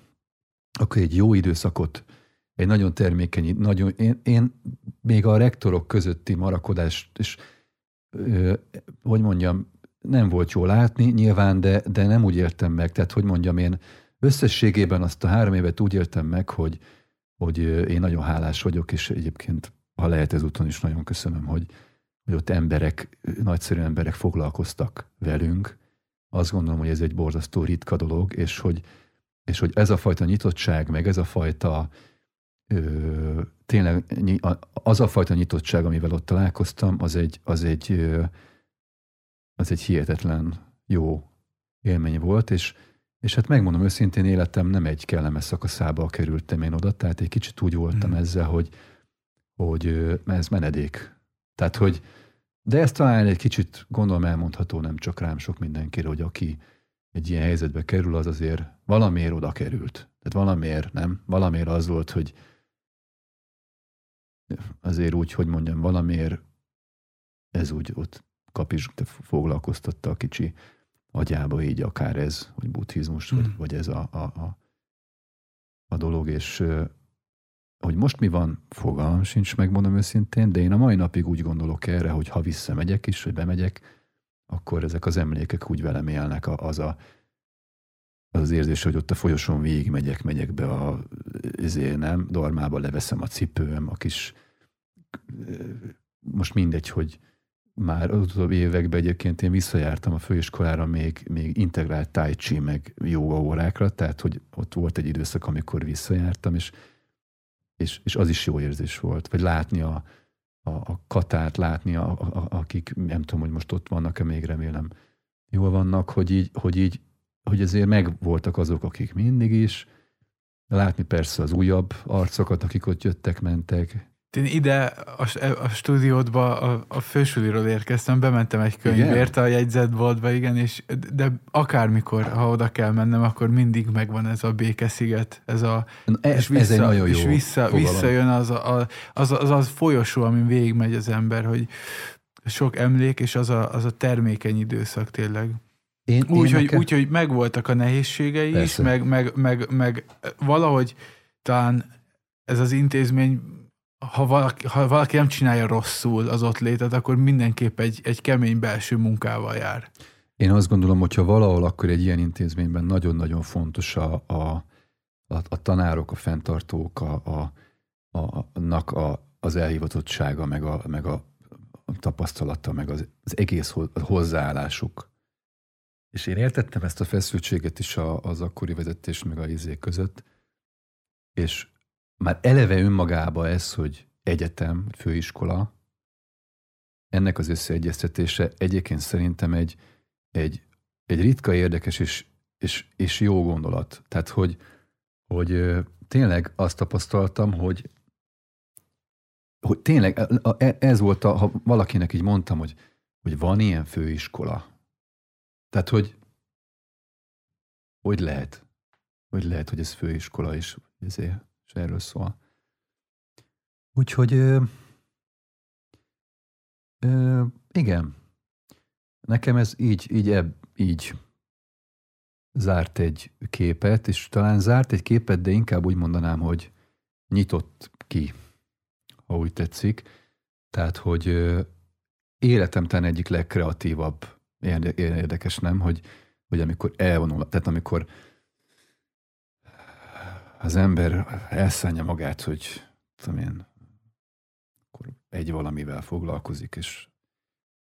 akkor egy jó időszakot, egy nagyon termékeny, nagyon, én, én még a rektorok közötti marakodást, és ö, hogy mondjam, nem volt jó látni nyilván, de, de nem úgy értem meg. Tehát, hogy mondjam, én összességében azt a három évet úgy éltem meg, hogy, hogy én nagyon hálás vagyok, és egyébként, ha lehet ezúton is nagyon köszönöm, hogy, hogy ott emberek, nagyszerű emberek foglalkoztak velünk. Azt gondolom, hogy ez egy borzasztó ritka dolog, és hogy, és hogy ez a fajta nyitottság, meg ez a fajta ö, tényleg az a fajta nyitottság, amivel ott találkoztam, az egy, az egy, ö, az egy hihetetlen jó élmény volt, és, és hát megmondom őszintén, életem nem egy kellemes szakaszába kerültem én oda, tehát egy kicsit úgy voltam mm. ezzel, hogy, hogy ez menedék. Tehát, hogy de ez talán egy kicsit gondolom elmondható nem csak rám, sok mindenkire, hogy aki egy ilyen helyzetbe kerül, az azért valamiért oda került. Tehát valamiért, nem? Valamiért az volt, hogy azért úgy, hogy mondjam, valamiért ez úgy ott kapis foglalkoztatta a kicsi agyába így akár ez, hogy buddhizmus, mm. vagy, hmm. vagy ez a, a, a, a dolog, és hogy most mi van, fogalmam sincs, megmondom őszintén, de én a mai napig úgy gondolok erre, hogy ha visszamegyek is, vagy bemegyek, akkor ezek az emlékek úgy velem élnek, az a, az, az érzés, hogy ott a folyosón végig megyek, megyek be a ezért nem, dormába leveszem a cipőm, a kis most mindegy, hogy már az utóbbi években egyébként én visszajártam a főiskolára még, még integrált tai chi, meg joga órákra, tehát hogy ott volt egy időszak, amikor visszajártam, és, és, és az is jó érzés volt, vagy látni a, a, a katát, látni, a, a, akik nem tudom, hogy most ott vannak-e, még remélem jól vannak, hogy így, hogy így, hogy ezért megvoltak azok, akik mindig is, látni persze az újabb arcokat, akik ott jöttek, mentek, én ide a, a stúdiódba a, a fősuliról érkeztem, bementem egy könyvért igen? a jegyzetboltba, igen, és de akármikor, ha oda kell mennem, akkor mindig megvan ez a békesziget, ez a ez, és vissza, ez egy nagyon jó és vissza, visszajön az, a, az, az, az folyosó, amin végigmegy az ember, hogy sok emlék, és az a, az a termékeny időszak tényleg. Én, úgy, én hogy, nekem... úgy, hogy megvoltak a nehézségei Persze. is, meg, meg, meg, meg valahogy talán ez az intézmény ha valaki, ha valaki nem csinálja rosszul az ott létet, akkor mindenképp egy, egy kemény belső munkával jár. Én azt gondolom, hogyha valahol, akkor egy ilyen intézményben nagyon-nagyon fontos a, a, a, a tanárok, a fenntartók, a, a, a, annak a, az elhivatottsága, meg a, meg a tapasztalata, meg az, az egész hozzáállásuk. És én értettem ezt a feszültséget is a, az akkori vezetés meg a izé között, és már eleve önmagába ez, hogy egyetem, főiskola, ennek az összeegyeztetése egyébként szerintem egy, egy, egy ritka, érdekes és, és, és jó gondolat. Tehát, hogy, hogy tényleg azt tapasztaltam, hogy, hogy tényleg e, ez volt, a, ha valakinek így mondtam, hogy, hogy van ilyen főiskola. Tehát, hogy hogy lehet? Hogy lehet, hogy ez főiskola is, ezért és erről szól. Úgyhogy ö, ö, igen, nekem ez így, így, ebb, így zárt egy képet, és talán zárt egy képet, de inkább úgy mondanám, hogy nyitott ki, ha úgy tetszik. Tehát, hogy ö, életemben egyik legkreatívabb, érdekes nem, hogy, hogy amikor elvonul, tehát amikor az ember elszánja magát, hogy tudom én, akkor egy valamivel foglalkozik, és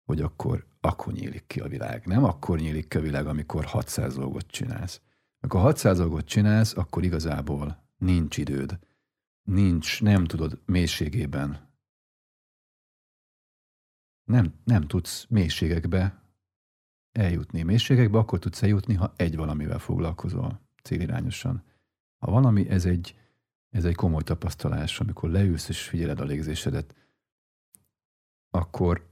hogy akkor, akkor nyílik ki a világ. Nem akkor nyílik ki a világ, amikor 600 dolgot csinálsz. Amikor 600 dolgot csinálsz, akkor igazából nincs időd. Nincs, nem tudod mélységében. Nem, nem tudsz mélységekbe eljutni. Mélységekbe akkor tudsz eljutni, ha egy valamivel foglalkozol célirányosan. Ha valami, ez egy, ez egy komoly tapasztalás, amikor leülsz és figyeled a légzésedet, akkor,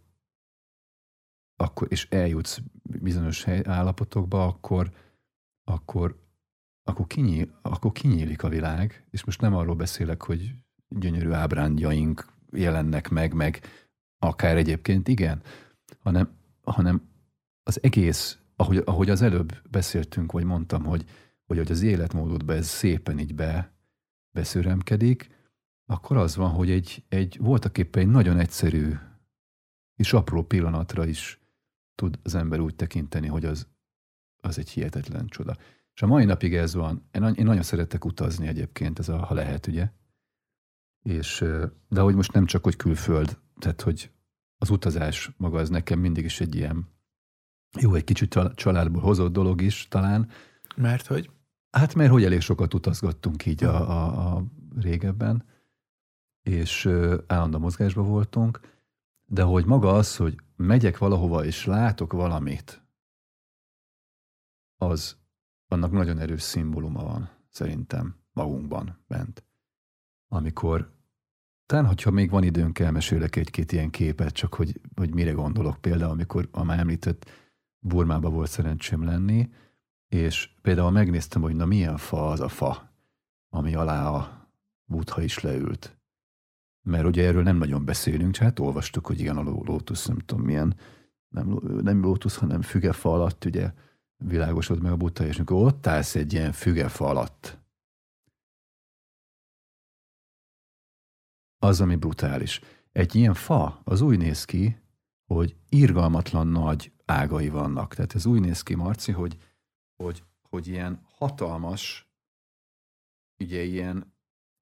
akkor és eljutsz bizonyos hely, állapotokba, akkor, akkor, akkor, kinyíl, akkor kinyílik a világ, és most nem arról beszélek, hogy gyönyörű ábrándjaink jelennek meg, meg akár egyébként igen, hanem, hanem az egész ahogy, ahogy az előbb beszéltünk, vagy mondtam, hogy, hogy, hogy az életmódodba ez szépen így be, beszüremkedik, akkor az van, hogy egy, egy voltak éppen egy nagyon egyszerű és apró pillanatra is tud az ember úgy tekinteni, hogy az, az egy hihetetlen csoda. És a mai napig ez van. Én, én nagyon szeretek utazni egyébként, ez a, ha lehet, ugye? És, de hogy most nem csak, hogy külföld, tehát, hogy az utazás maga az nekem mindig is egy ilyen jó, egy kicsit családból hozott dolog is talán. Mert hogy? Hát mert hogy elég sokat utazgattunk így a, a, a régebben, és állandó mozgásban voltunk, de hogy maga az, hogy megyek valahova és látok valamit, az annak nagyon erős szimbóluma van, szerintem, magunkban bent. Amikor, talán, hogyha még van időnk, elmesélek egy-két ilyen képet, csak hogy, hogy mire gondolok. Például, amikor a már említett Burmába volt szerencsém lenni, és például megnéztem, hogy na milyen fa az a fa, ami alá a Buddha is leült. Mert ugye erről nem nagyon beszélünk, csak hát olvastuk, hogy igen, a lótusz, nem tudom milyen, nem, nem lótusz, hanem fügefa alatt, ugye világosod meg a Buddha, és amikor ott állsz egy ilyen fügefa alatt, az, ami brutális. Egy ilyen fa, az úgy néz ki, hogy irgalmatlan nagy ágai vannak. Tehát ez úgy néz ki, Marci, hogy, hogy, hogy ilyen hatalmas, ugye ilyen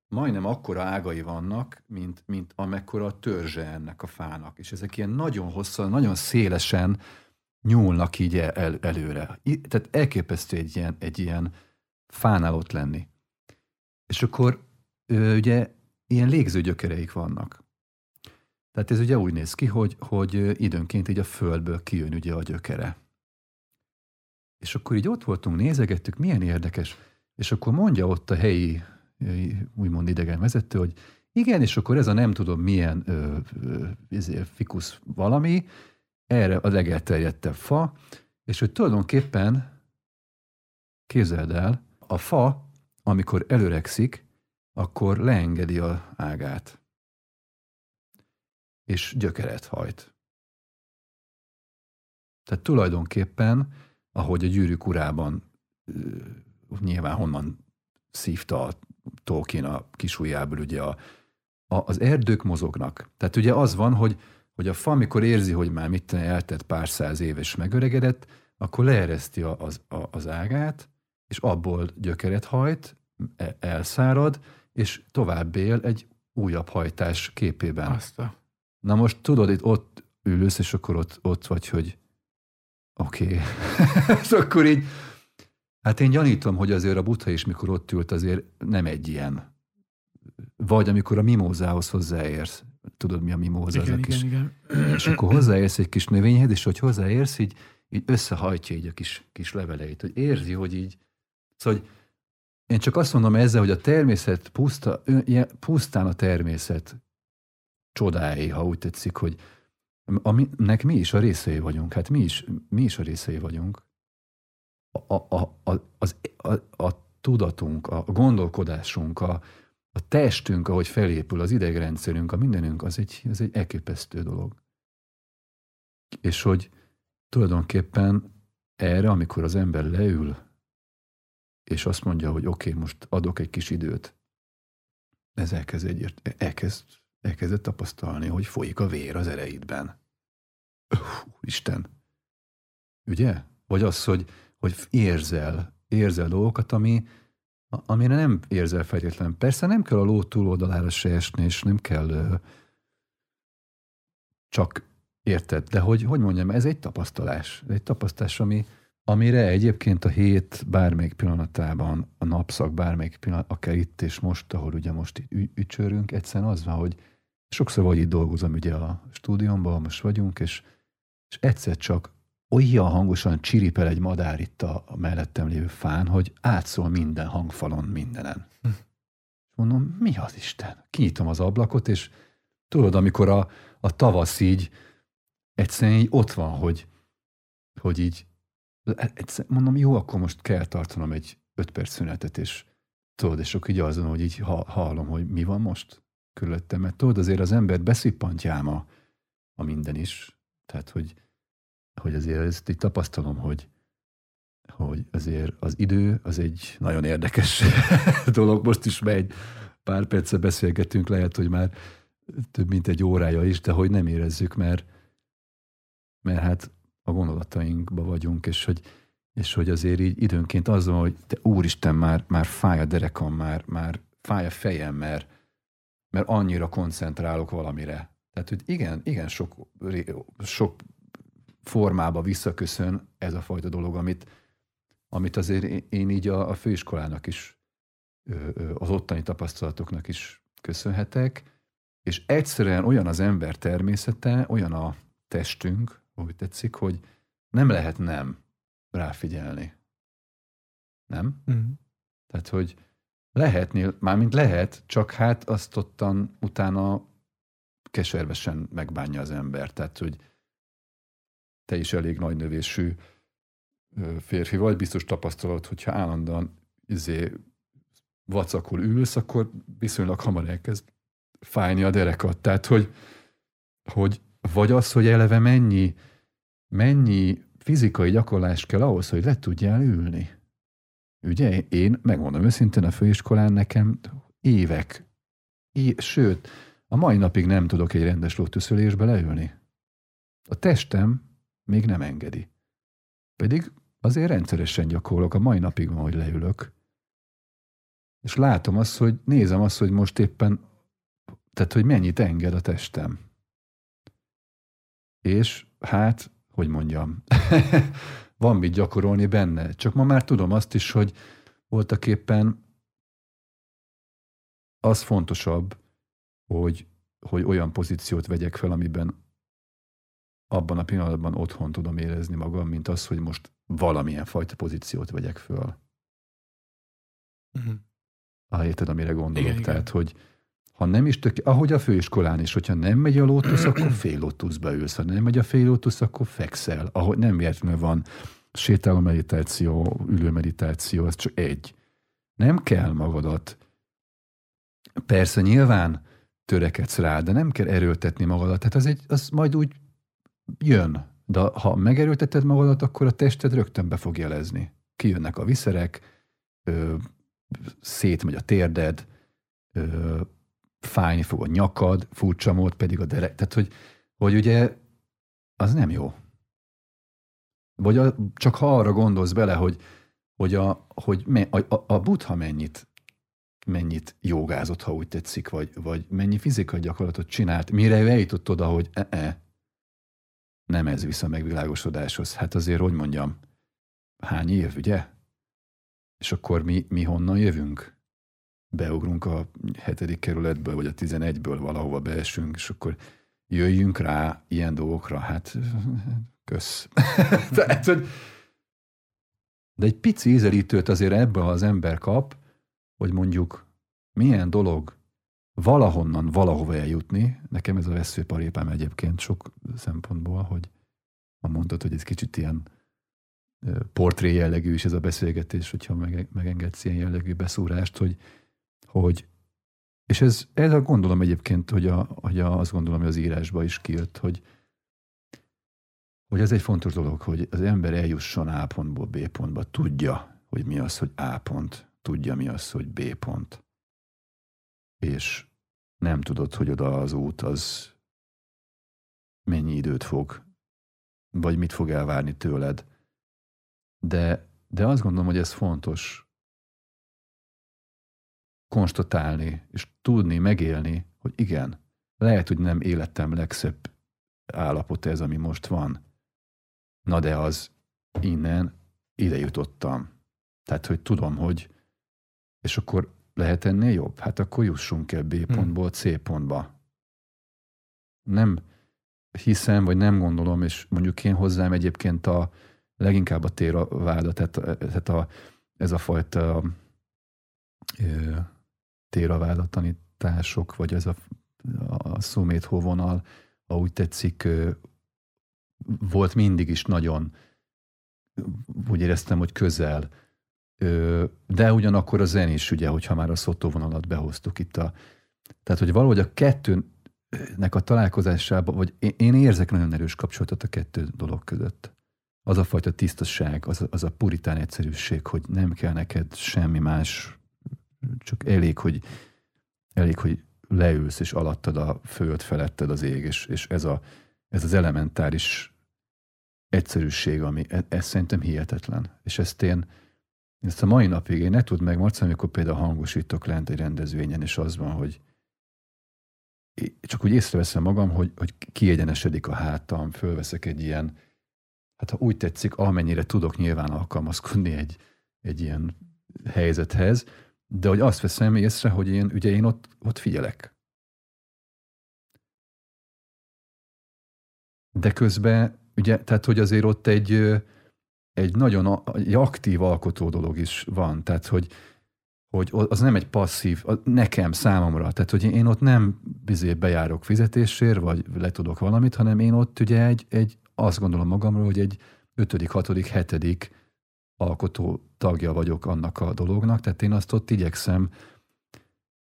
majdnem akkora ágai vannak, mint, mint amekkora a törzse ennek a fának. És ezek ilyen nagyon hosszan, nagyon szélesen nyúlnak így el, előre. Tehát elképesztő egy ilyen, egy ilyen fánál ott lenni. És akkor ugye ilyen légző gyökereik vannak. Tehát ez ugye úgy néz ki, hogy, hogy időnként így a földből kijön ugye a gyökere. És akkor így ott voltunk, nézegettük, milyen érdekes. És akkor mondja ott a helyi, úgymond idegen vezető, hogy igen, és akkor ez a nem tudom milyen ö, ö, izé, fikusz valami, erre a legelterjedtebb fa, és hogy tulajdonképpen, képzeld el, a fa, amikor előrekszik, akkor leengedi a ágát, és gyökeret hajt. Tehát tulajdonképpen, ahogy a gyűrűk urában nyilván honnan szívta a Tolkien a kisujjából, ugye a, a, az erdők mozognak. Tehát ugye az van, hogy hogy a fa, amikor érzi, hogy már mit eltett pár száz éves megöregedett, akkor leereszti az, a, az ágát, és abból gyökeret hajt, e, elszárad, és tovább él egy újabb hajtás képében. Azt a... Na most tudod, itt ott ülősz, és akkor ott, ott vagy, hogy oké. Okay. és akkor így, hát én gyanítom, hogy azért a butha is, mikor ott ült, azért nem egy ilyen. Vagy amikor a mimózához hozzáérsz, tudod, mi a mimóza, igen, az a kis, igen, igen. és akkor hozzáérsz egy kis növényhez, és hogy hozzáérsz, így, így összehajtja így a kis, kis leveleit, hogy érzi, hogy így, szóval, hogy én csak azt mondom ezzel, hogy a természet puszta, pusztán a természet csodái, ha úgy tetszik, hogy aminek mi is a részei vagyunk. Hát mi is, mi is a részei vagyunk. A, a, a, az, a, a tudatunk, a gondolkodásunk, a, a testünk, ahogy felépül, az idegrendszerünk, a mindenünk, az egy, az egy elképesztő dolog. És hogy tulajdonképpen erre, amikor az ember leül, és azt mondja, hogy oké, okay, most adok egy kis időt, ez elkezd, egyért, elkezd, elkezd tapasztalni, hogy folyik a vér az ereidben. Uf, Isten. Ugye? Vagy az, hogy, hogy érzel, érzel dolgokat, ami, amire nem érzel feltétlenül. Persze nem kell a ló túloldalára se esni, és nem kell ö, csak érted, de hogy, hogy mondjam, ez egy tapasztalás. Egy tapasztalás, ami, amire egyébként a hét bármelyik pillanatában, a napszak bármelyik pillanat, akár itt és most, ahol ugye most így ücsörünk, egyszerűen az van, hogy sokszor vagy itt dolgozom ugye a stúdiómban, most vagyunk, és, és egyszer csak olyan hangosan csiripel egy madár itt a, a mellettem lévő fán, hogy átszól minden hangfalon, mindenen. Hm. Mondom, mi az Isten? Kinyitom az ablakot, és tudod, amikor a, a tavasz így egyszerűen így ott van, hogy, hogy így egyszer, mondom, jó, akkor most kell tartanom egy öt perc szünetet, és tudod, és akkor így azon, hogy így hallom, hogy mi van most körülöttem, mert tudod, azért az embert beszippantja a, a minden is. Tehát, hogy hogy azért ezt így tapasztalom, hogy, azért az idő az egy nagyon érdekes dolog. Most is megy, pár perce beszélgetünk, lehet, hogy már több mint egy órája is, de hogy nem érezzük, mert, mert hát a gondolatainkba vagyunk, és hogy, és hogy azért így időnként az van, hogy te úristen, már, már fáj a derekam, már, már fáj a fejem, mert, mert annyira koncentrálok valamire. Tehát, hogy igen, igen sok, sok formába visszaköszön ez a fajta dolog, amit, amit azért én így a, a főiskolának is, az ottani tapasztalatoknak is köszönhetek, és egyszerűen olyan az ember természete, olyan a testünk, ahogy tetszik, hogy nem lehet nem ráfigyelni. Nem? Mm. Tehát, hogy lehetnél, mármint lehet, csak hát azt ottan utána keservesen megbánja az ember. Tehát, hogy te is elég nagy növésű férfi vagy, biztos tapasztalat, hogyha állandóan izé, vacakul ülsz, akkor viszonylag hamar elkezd fájni a derekat. Tehát, hogy, hogy vagy az, hogy eleve mennyi, mennyi fizikai gyakorlás kell ahhoz, hogy le tudjál ülni. Ugye, én megmondom őszintén, a főiskolán nekem évek, é, sőt, a mai napig nem tudok egy rendes lótuszölésbe leülni. A testem még nem engedi. Pedig azért rendszeresen gyakorlok, a mai napig van, hogy leülök. És látom azt, hogy nézem azt, hogy most éppen, tehát, hogy mennyit enged a testem. És hát, hogy mondjam, van mit gyakorolni benne. Csak ma már tudom azt is, hogy voltak éppen az fontosabb, hogy, hogy olyan pozíciót vegyek fel, amiben abban a pillanatban otthon tudom érezni magam, mint az, hogy most valamilyen fajta pozíciót vegyek föl. Uh-huh. Ah, érted, amire gondolok? Igen, Tehát, igen. hogy ha nem is tök, ahogy a főiskolán is, hogyha nem megy a lótusz, akkor fél lótuszba ülsz. Ha nem megy a fél lótusz, akkor fekszel. Ahogy nem értve van sétáló meditáció, ülő meditáció, ez csak egy. Nem kell magadat. Persze nyilván törekedsz rá, de nem kell erőltetni magadat. Tehát az, egy, az majd úgy jön. De ha megerőlteted magadat, akkor a tested rögtön be fog jelezni. Kijönnek a viszerek, ö, szétmegy a térded, ö, fájni fog a nyakad, furcsa mód pedig a derek. Tehát, hogy, hogy ugye az nem jó. Vagy a, csak ha arra gondolsz bele, hogy, hogy, a, hogy me, a, a, a buddha mennyit, mennyit jogázott, ha úgy tetszik, vagy, vagy mennyi fizikai gyakorlatot csinált, mire ő eljutott oda, hogy e-e, nem ez visz a megvilágosodáshoz. Hát azért, hogy mondjam, hány év, ugye? És akkor mi, mi honnan jövünk? Beugrunk a hetedik kerületből, vagy a tizenegyből valahova beesünk, és akkor jöjjünk rá ilyen dolgokra. Hát, kösz. Tehát, hogy de egy pici ízelítőt azért ebbe az ember kap, hogy mondjuk milyen dolog valahonnan valahova eljutni. Nekem ez a veszőparépám egyébként sok szempontból, hogy ha mondtad, hogy ez kicsit ilyen portré jellegű is ez a beszélgetés, hogyha megengedsz ilyen jellegű beszúrást, hogy, hogy és ez, ez a gondolom egyébként, hogy, a, hogy a, azt gondolom, hogy az írásba is kijött, hogy, hogy ez egy fontos dolog, hogy az ember eljusson A pontból B pontba, tudja, hogy mi az, hogy A pont, tudja mi az, hogy B pont. És nem tudod, hogy oda az út az mennyi időt fog, vagy mit fog elvárni tőled. De, de azt gondolom, hogy ez fontos konstatálni, és tudni, megélni, hogy igen, lehet, hogy nem életem legszebb állapot ez, ami most van. Na de az innen ide jutottam. Tehát, hogy tudom, hogy és akkor lehet ennél jobb? Hát akkor jussunk el B hm. pontból C pontba. Nem hiszem, vagy nem gondolom, és mondjuk én hozzám egyébként a leginkább a téraváda, tehát, tehát a, ez a fajta téraváda tanítások, vagy ez a, a szumét hóvonal, ha úgy tetszik, volt mindig is nagyon, úgy éreztem, hogy közel de ugyanakkor a zen is, ugye, hogyha már a szotóvonalat behoztuk itt a... Tehát, hogy valahogy a kettőnek a találkozásában, vagy én érzek nagyon erős kapcsolatot a kettő dolog között. az a fajta tisztaság, az az a puritán egyszerűség, hogy nem kell neked semmi más, csak elég, hogy, elég, hogy leülsz, és alattad a föld, feletted az ég, és, és ez, a, ez az elementáris egyszerűség, ami ez, ez szerintem hihetetlen. És ezt én, ezt a mai napig én ne tud meg, Marca, amikor például hangosítok lent egy rendezvényen, és az van, hogy csak úgy észreveszem magam, hogy, hogy kiegyenesedik a hátam, fölveszek egy ilyen, hát ha úgy tetszik, amennyire tudok nyilván alkalmazkodni egy, egy ilyen helyzethez, de hogy azt veszem észre, hogy én, ugye én ott, ott figyelek. De közben, ugye, tehát hogy azért ott egy, egy nagyon egy aktív alkotó dolog is van, tehát hogy, hogy az nem egy passzív, nekem, számomra, tehát hogy én ott nem bizé bejárok fizetésért, vagy letudok valamit, hanem én ott ugye egy, egy azt gondolom magamról, hogy egy ötödik, hatodik, hetedik alkotó tagja vagyok annak a dolognak, tehát én azt ott igyekszem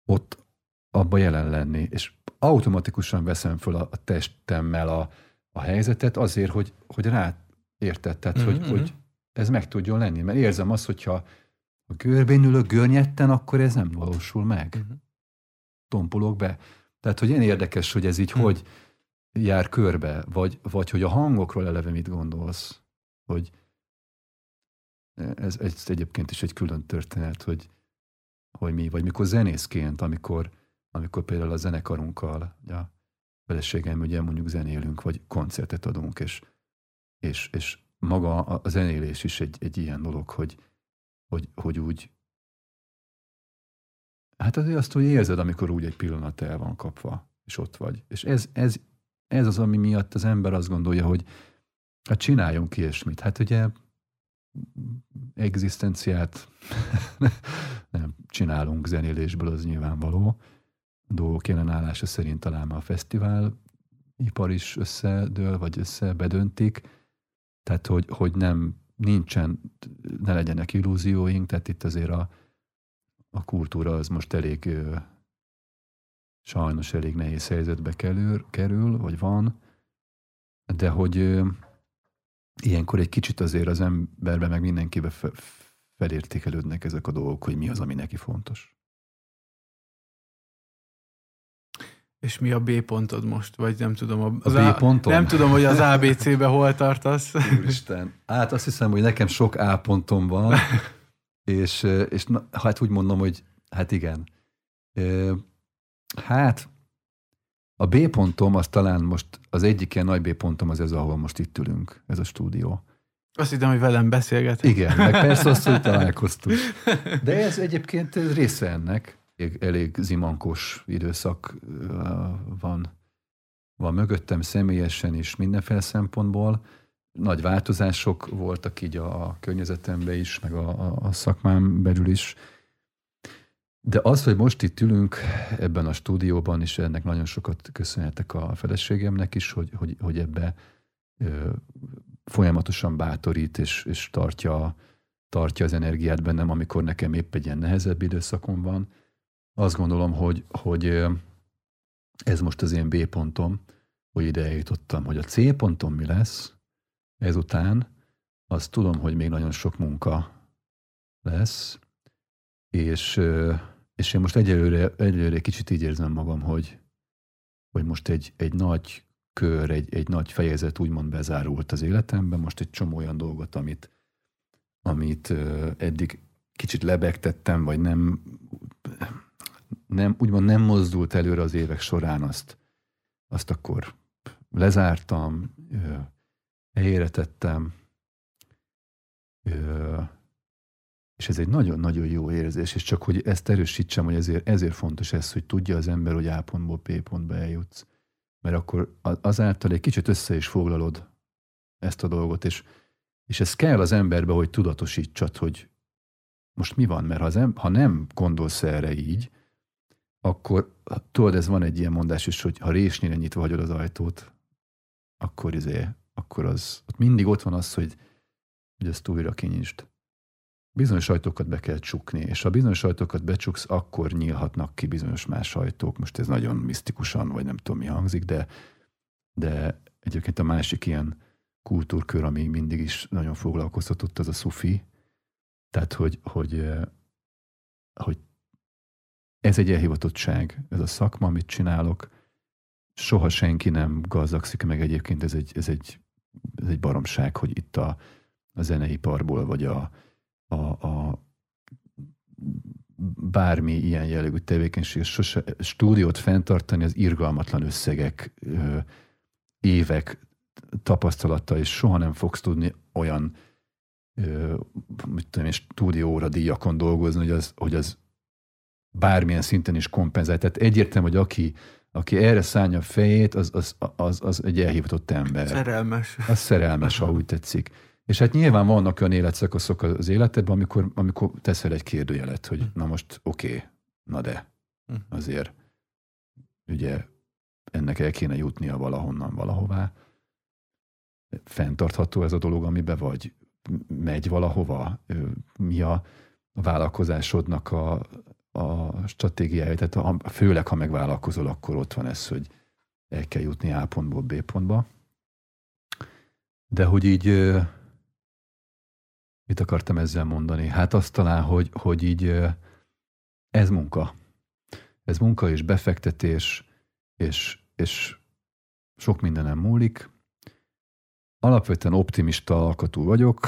ott abba jelen lenni, és automatikusan veszem föl a, a testemmel a, a helyzetet azért, hogy, hogy rá érted, tehát mm-hmm. hogy, hogy ez meg tudjon lenni, mert érzem azt, hogyha a görbén ülök görnyetten, akkor ez nem valósul meg. Uh-huh. Tompulok be. Tehát, hogy én érdekes, hogy ez így uh-huh. hogy jár körbe, vagy, vagy hogy a hangokról eleve mit gondolsz, hogy ez, ez egyébként is egy külön történet, hogy, hogy mi, vagy mikor zenészként, amikor, amikor például a zenekarunkkal, a feleségem ugye mondjuk zenélünk, vagy koncertet adunk, és, és, és maga a zenélés is egy, egy ilyen dolog, hogy, hogy, hogy úgy Hát azért azt, hogy érzed, amikor úgy egy pillanat el van kapva, és ott vagy. És ez, ez, ez az, ami miatt az ember azt gondolja, hogy hát csináljunk ilyesmit. Hát ugye egzisztenciát nem csinálunk zenélésből, az nyilvánvaló. A dolgok jelenállása szerint talán a fesztivál ipar is összedől, vagy összebedöntik. Tehát, hogy, hogy nem nincsen, ne legyenek illúzióink, tehát itt azért a, a kultúra az most elég sajnos elég nehéz helyzetbe kerül, kerül vagy van, de hogy ilyenkor egy kicsit azért az emberbe meg mindenkibe felértékelődnek ezek a dolgok, hogy mi az, ami neki fontos. És mi a B pontod most? Vagy nem tudom. Az a B pontom? Nem tudom, hogy az ABC-be hol tartasz. Úristen. Hát azt hiszem, hogy nekem sok A pontom van, és, és na, hát úgy mondom, hogy hát igen. Hát a B pontom az talán most, az egyik ilyen nagy B pontom az ez, ahol most itt ülünk, ez a stúdió. Azt hittem, hogy velem beszélget. Igen, meg persze azt, hogy találkoztunk. De ez egyébként ez része ennek elég, elég zimankos időszak van, van mögöttem személyesen is mindenféle szempontból. Nagy változások voltak így a, a környezetemben is, meg a, a, a szakmám belül is. De az, hogy most itt ülünk ebben a stúdióban, és ennek nagyon sokat köszönhetek a feleségemnek is, hogy, hogy, hogy ebbe ö, folyamatosan bátorít és, és tartja, tartja az energiát bennem, amikor nekem épp egy ilyen nehezebb időszakom van. Azt gondolom, hogy, hogy ez most az én B pontom, hogy ide eljutottam, hogy a C pontom mi lesz ezután, azt tudom, hogy még nagyon sok munka lesz, és, és én most egyelőre, egyelőre kicsit így érzem magam, hogy, hogy most egy, egy nagy kör, egy, egy nagy fejezet úgymond bezárult az életemben, most egy csomó olyan dolgot, amit, amit eddig kicsit lebegtettem, vagy nem nem, úgymond nem mozdult előre az évek során, azt, azt akkor lezártam, helyére tettem, és ez egy nagyon-nagyon jó érzés, és csak hogy ezt erősítsem, hogy ezért, ezért fontos ez, hogy tudja az ember, hogy A pontból P pontba eljutsz. Mert akkor azáltal egy kicsit össze is foglalod ezt a dolgot, és, és ez kell az emberbe, hogy tudatosítsad, hogy most mi van, mert ha, az em, ha nem gondolsz erre így, akkor tudod, ez van egy ilyen mondás is, hogy ha résnyire nyitva hagyod az ajtót, akkor izé, akkor az, ott mindig ott van az, hogy, hogy ezt újra kinyisd. Bizonyos ajtókat be kell csukni, és ha bizonyos ajtókat becsuksz, akkor nyílhatnak ki bizonyos más ajtók. Most ez nagyon misztikusan, vagy nem tudom mi hangzik, de, de egyébként a másik ilyen kultúrkör, ami mindig is nagyon foglalkoztatott, az a szufi. Tehát, hogy, hogy, hogy ez egy elhivatottság, ez a szakma, amit csinálok, soha senki nem gazdagszik meg egyébként, ez egy, ez egy, ez egy baromság, hogy itt a, a zeneiparból, vagy a, a, a bármi ilyen jellegű tevékenység, sose, stúdiót fenntartani az irgalmatlan összegek, évek tapasztalata, és soha nem fogsz tudni olyan mit tudom, stúdióra díjakon dolgozni, hogy az, hogy az bármilyen szinten is kompenzál. Tehát egyértelmű, hogy aki, aki erre szállja a fejét, az, az, az, az egy elhivatott ember. Szerelmes. Az szerelmes, ha úgy tetszik. És hát nyilván vannak olyan életszakaszok az életedben, amikor, amikor teszel egy kérdőjelet, hogy hm. na most oké, okay, na de hm. azért ugye ennek el kéne jutnia valahonnan valahová. Fenntartható ez a dolog, amibe vagy? Megy valahova? Mi a vállalkozásodnak a, a stratégiája? Tehát a, főleg, ha megvállalkozol, akkor ott van ez, hogy el kell jutni A pontból B pontba. De hogy így Mit akartam ezzel mondani? Hát azt talán, hogy, hogy így ez munka. Ez munka és befektetés, és, és sok mindenem múlik. Alapvetően optimista alkatú vagyok,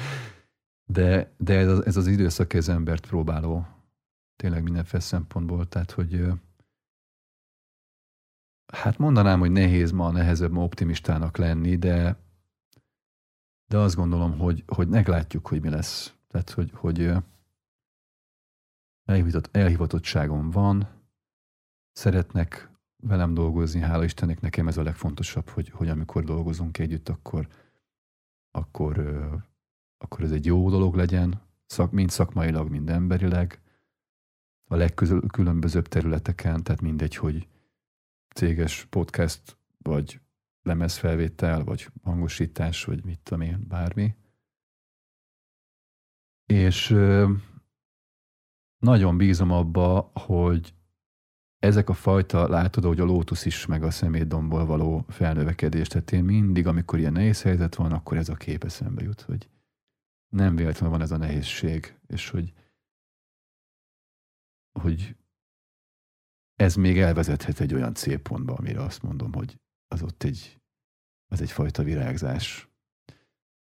de, de ez, az, ez az időszak ez embert próbáló tényleg mindenféle szempontból, tehát hogy hát mondanám, hogy nehéz ma, nehezebb ma optimistának lenni, de, de azt gondolom, hogy, hogy meglátjuk, hogy mi lesz. Tehát, hogy, hogy elhivatott, elhivatottságom van, szeretnek velem dolgozni, hála Istennek, nekem ez a legfontosabb, hogy, hogy amikor dolgozunk együtt, akkor, akkor, akkor ez egy jó dolog legyen, szak, mind szakmailag, mind emberileg, a legkülönbözőbb területeken, tehát mindegy, hogy céges podcast, vagy lemezfelvétel, vagy hangosítás, vagy mit tudom én, bármi. És nagyon bízom abba, hogy ezek a fajta, látod, hogy a lótusz is, meg a szemétdomból való felnövekedés, tehát én mindig, amikor ilyen nehéz helyzet van, akkor ez a kép eszembe jut, hogy nem véletlenül van ez a nehézség, és hogy, hogy ez még elvezethet egy olyan célpontba, amire azt mondom, hogy az ott egy, az egyfajta virágzás.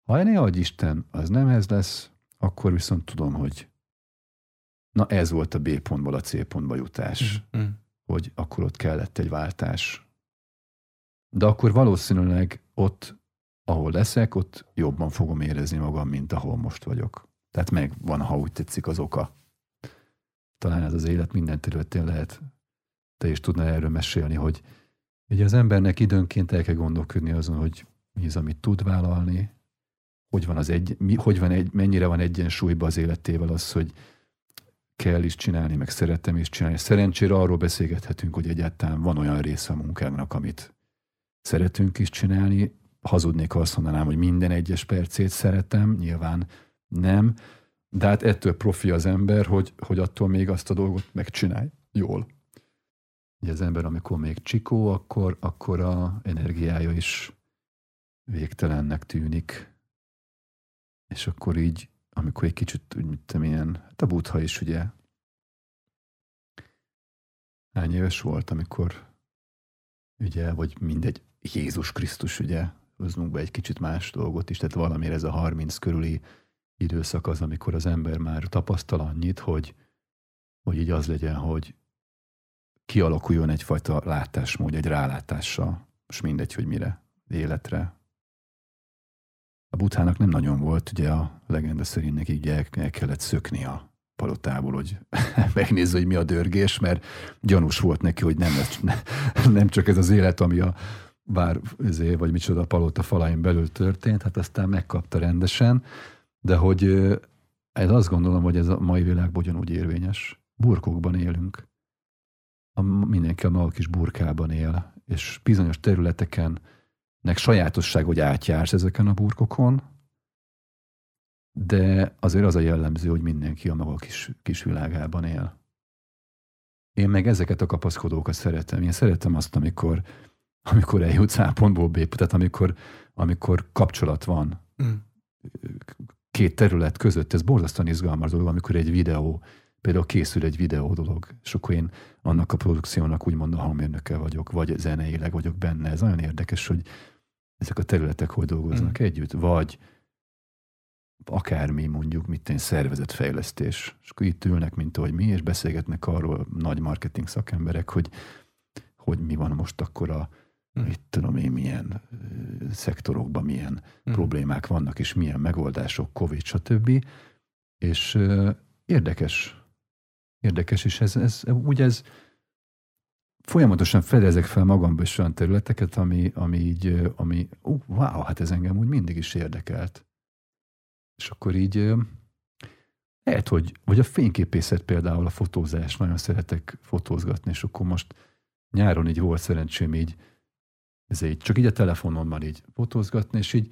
Ha ne adj Isten, az nem ez lesz, akkor viszont tudom, hogy na ez volt a B pontból a C pontba jutás, mm-hmm. hogy akkor ott kellett egy váltás. De akkor valószínűleg ott, ahol leszek, ott jobban fogom érezni magam, mint ahol most vagyok. Tehát megvan, ha úgy tetszik, az oka. Talán ez az élet minden területén lehet. Te is tudnál erről mesélni, hogy Ugye az embernek időnként el kell gondolkodni azon, hogy mi az, amit tud vállalni, hogy van az egy, mi, hogy van egy, mennyire van egyensúlyba az életével az, hogy kell is csinálni, meg szeretem is csinálni. Szerencsére arról beszélgethetünk, hogy egyáltalán van olyan része a munkának, amit szeretünk is csinálni. Hazudnék, azt mondanám, hogy minden egyes percét szeretem, nyilván nem, de hát ettől profi az ember, hogy, hogy attól még azt a dolgot megcsinálj jól. Ugye az ember, amikor még csikó, akkor, akkor a energiája is végtelennek tűnik. És akkor így, amikor egy kicsit, úgy mit tudom, ilyen, hát a butha is ugye hány éves volt, amikor ugye, vagy mindegy, Jézus Krisztus ugye, hoznunk be egy kicsit más dolgot is, tehát valamire ez a 30 körüli időszak az, amikor az ember már tapasztal annyit, hogy, hogy így az legyen, hogy kialakuljon egyfajta látásmód, egy rálátással, most mindegy, hogy mire, életre. A buthának nem nagyon volt, ugye a legenda szerint neki el, el kellett szökni a palotából, hogy megnézze, hogy mi a dörgés, mert gyanús volt neki, hogy nem, nem csak ez az élet, ami a bár ezé, vagy micsoda a palota falain belül történt, hát aztán megkapta rendesen, de hogy ez azt gondolom, hogy ez a mai világban ugyanúgy érvényes. Burkokban élünk a, mindenki a maga kis burkában él, és bizonyos területeken nek sajátosság, hogy átjársz ezeken a burkokon, de azért az a jellemző, hogy mindenki a maga kis, kis világában él. Én meg ezeket a kapaszkodókat szeretem. Én szeretem azt, amikor amikor eljutsz A pontból B, tehát amikor, amikor kapcsolat van mm. két terület között, ez borzasztóan izgalmas dolog, amikor egy videó, például készül egy videó dolog, és akkor én annak a produkciónak úgymond a hangmérnöke vagyok, vagy zeneileg vagyok benne. Ez nagyon érdekes, hogy ezek a területek hogy dolgoznak mm. együtt, vagy akármi mondjuk, mit én szervezetfejlesztés. És akkor itt ülnek, mint ahogy mi, és beszélgetnek arról nagy marketing szakemberek, hogy, hogy mi van most akkor a, mm. mit tudom én, milyen szektorokban milyen mm. problémák vannak, és milyen megoldások, Covid, stb. És érdekes, érdekes, és ez, ez, úgy ez folyamatosan fedezek fel magamba is olyan területeket, ami, ami így, ami, uh, wow, hát ez engem úgy mindig is érdekelt. És akkor így lehet, hogy, vagy a fényképészet például, a fotózás, nagyon szeretek fotózgatni, és akkor most nyáron így volt szerencsém így, ez így, csak így a telefonommal így fotózgatni, és így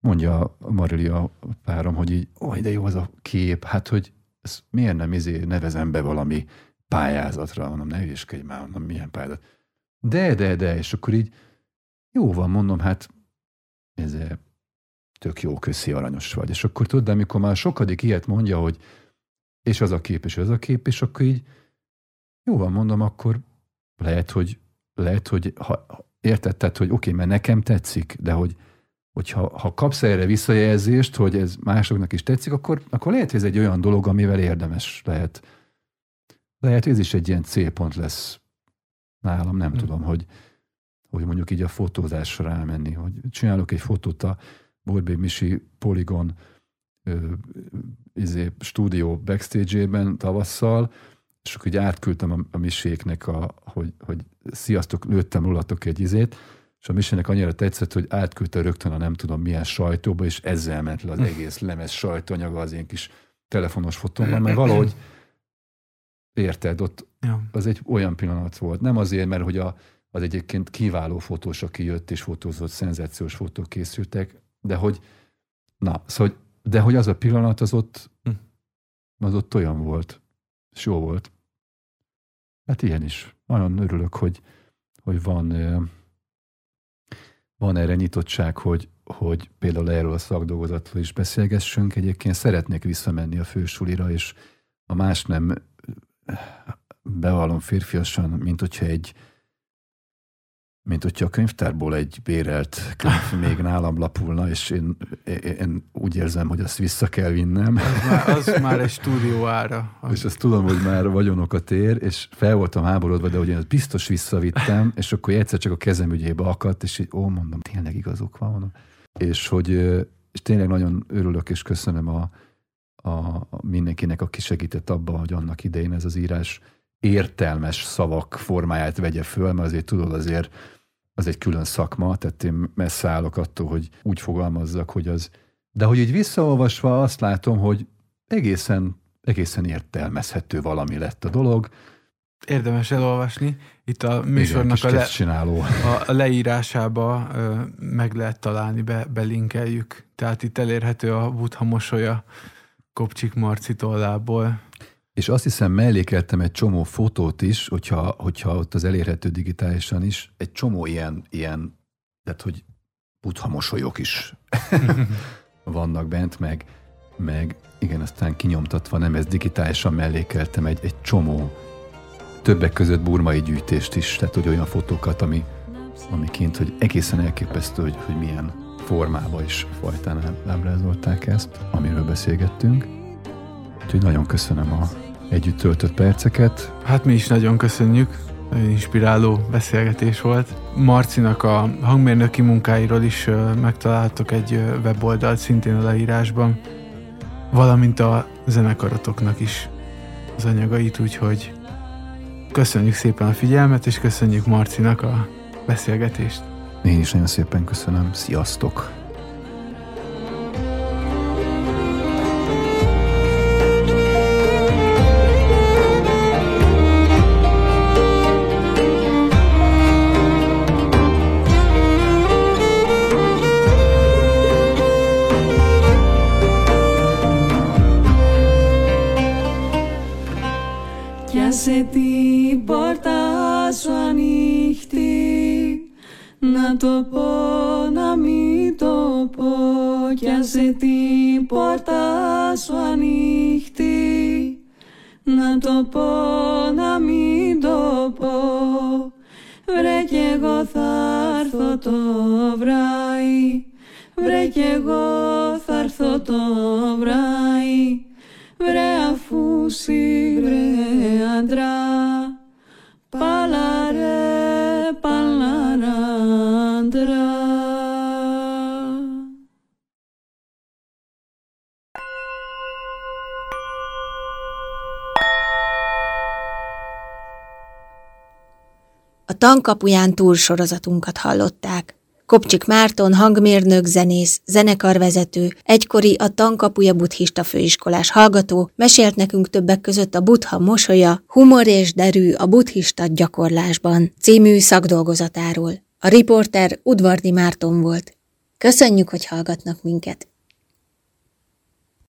mondja Marilia párom, hogy így, ó, de jó az a kép, hát hogy ezt miért nem izé nevezem be valami pályázatra, mondom, ne hülyeskedj már, mondom, milyen pályázat. De, de, de, és akkor így, jó van, mondom, hát ez tök jó, köszi, aranyos vagy. És akkor tudod, de amikor már sokadik ilyet mondja, hogy és az a kép, és az a kép, és akkor így jó van, mondom, akkor lehet, hogy lehet, hogy ha, érted, tehát, hogy oké, okay, mert nekem tetszik, de hogy hogyha ha kapsz erre visszajelzést, hogy ez másoknak is tetszik, akkor, akkor lehet, hogy ez egy olyan dolog, amivel érdemes lehet. Lehet, hogy ez is egy ilyen célpont lesz nálam, nem hmm. tudom, hogy, hogy mondjuk így a fotózásra rámenni, hogy csinálok egy fotót a Borbé Misi Polygon ö, izé, stúdió backstage-ében tavasszal, és akkor így átküldtem a, a Miséknek, a, hogy, hogy sziasztok, lőttem rólatok egy izét, és a Misének annyira tetszett, hogy átküldte rögtön a nem tudom milyen sajtóba, és ezzel ment le az egész lemez sajtóanyaga az én kis telefonos fotómmal, mert valahogy érted, ott ja. az egy olyan pillanat volt. Nem azért, mert hogy a, az egyébként kiváló fotós, aki jött és fotózott, szenzációs fotók készültek, de hogy, na, szóval, de hogy az a pillanat az ott, hm. az ott olyan volt, és jó volt. Hát ilyen is. Nagyon örülök, hogy, hogy van, van erre nyitottság, hogy, hogy például erről a szakdolgozatról is beszélgessünk. Egyébként szeretnék visszamenni a fősulira, és a más nem bevallom férfiasan, mint hogyha egy mint hogyha a könyvtárból egy bérelt könyv még nálam lapulna, és én, én úgy érzem, hogy azt vissza kell vinnem. Az már, az már egy stúdió ára. Az... És azt tudom, hogy már vagyonokat ér, és fel voltam háborodva, de ezt biztos visszavittem, és akkor egyszer csak a kezem ügyébe akadt, és így, ó, mondom, tényleg igazuk van. Mondom. És hogy és tényleg nagyon örülök, és köszönöm a, a, a mindenkinek, aki segített abban, hogy annak idején ez az írás értelmes szavak formáját vegye föl, mert azért tudod, azért az egy külön szakma, tehát én messze állok attól, hogy úgy fogalmazzak, hogy az... De hogy így visszaolvasva azt látom, hogy egészen, egészen értelmezhető valami lett a dolog. Érdemes elolvasni. Itt a műsornak Igen, a, le, csináló. a, a leírásába ö, meg lehet találni, be, belinkeljük. Tehát itt elérhető a Buddha mosolya Kopcsik Marci tollából. És azt hiszem mellékeltem egy csomó fotót is, hogyha, hogyha ott az elérhető digitálisan is, egy csomó ilyen, ilyen tehát hogy butha mosolyok is vannak bent, meg, meg igen, aztán kinyomtatva, nem ez digitálisan mellékeltem egy, egy csomó többek között burmai gyűjtést is, tehát hogy olyan fotókat, ami, ami kint, hogy egészen elképesztő, hogy, hogy milyen formában is fajtán ábrázolták ezt, amiről beszélgettünk. Úgyhogy nagyon köszönöm a együtt töltött perceket. Hát mi is nagyon köszönjük, nagyon inspiráló beszélgetés volt. Marcinak a hangmérnöki munkáiról is megtaláltok egy weboldalt, szintén a leírásban, valamint a zenekarotoknak is az anyagait, úgyhogy köszönjük szépen a figyelmet, és köszönjük Marcinak a beszélgetést. Én is nagyon szépen köszönöm. Sziasztok! usire andrà, palare, palare andrà. A tankapuján túl sorozatunkat hallották. Kopcsik Márton, hangmérnök, zenész, zenekarvezető, egykori a Tankapuja buddhista főiskolás hallgató, mesélt nekünk többek között a buddha mosolya, humor és derű a buddhista gyakorlásban című szakdolgozatáról. A riporter Udvardi Márton volt. Köszönjük, hogy hallgatnak minket!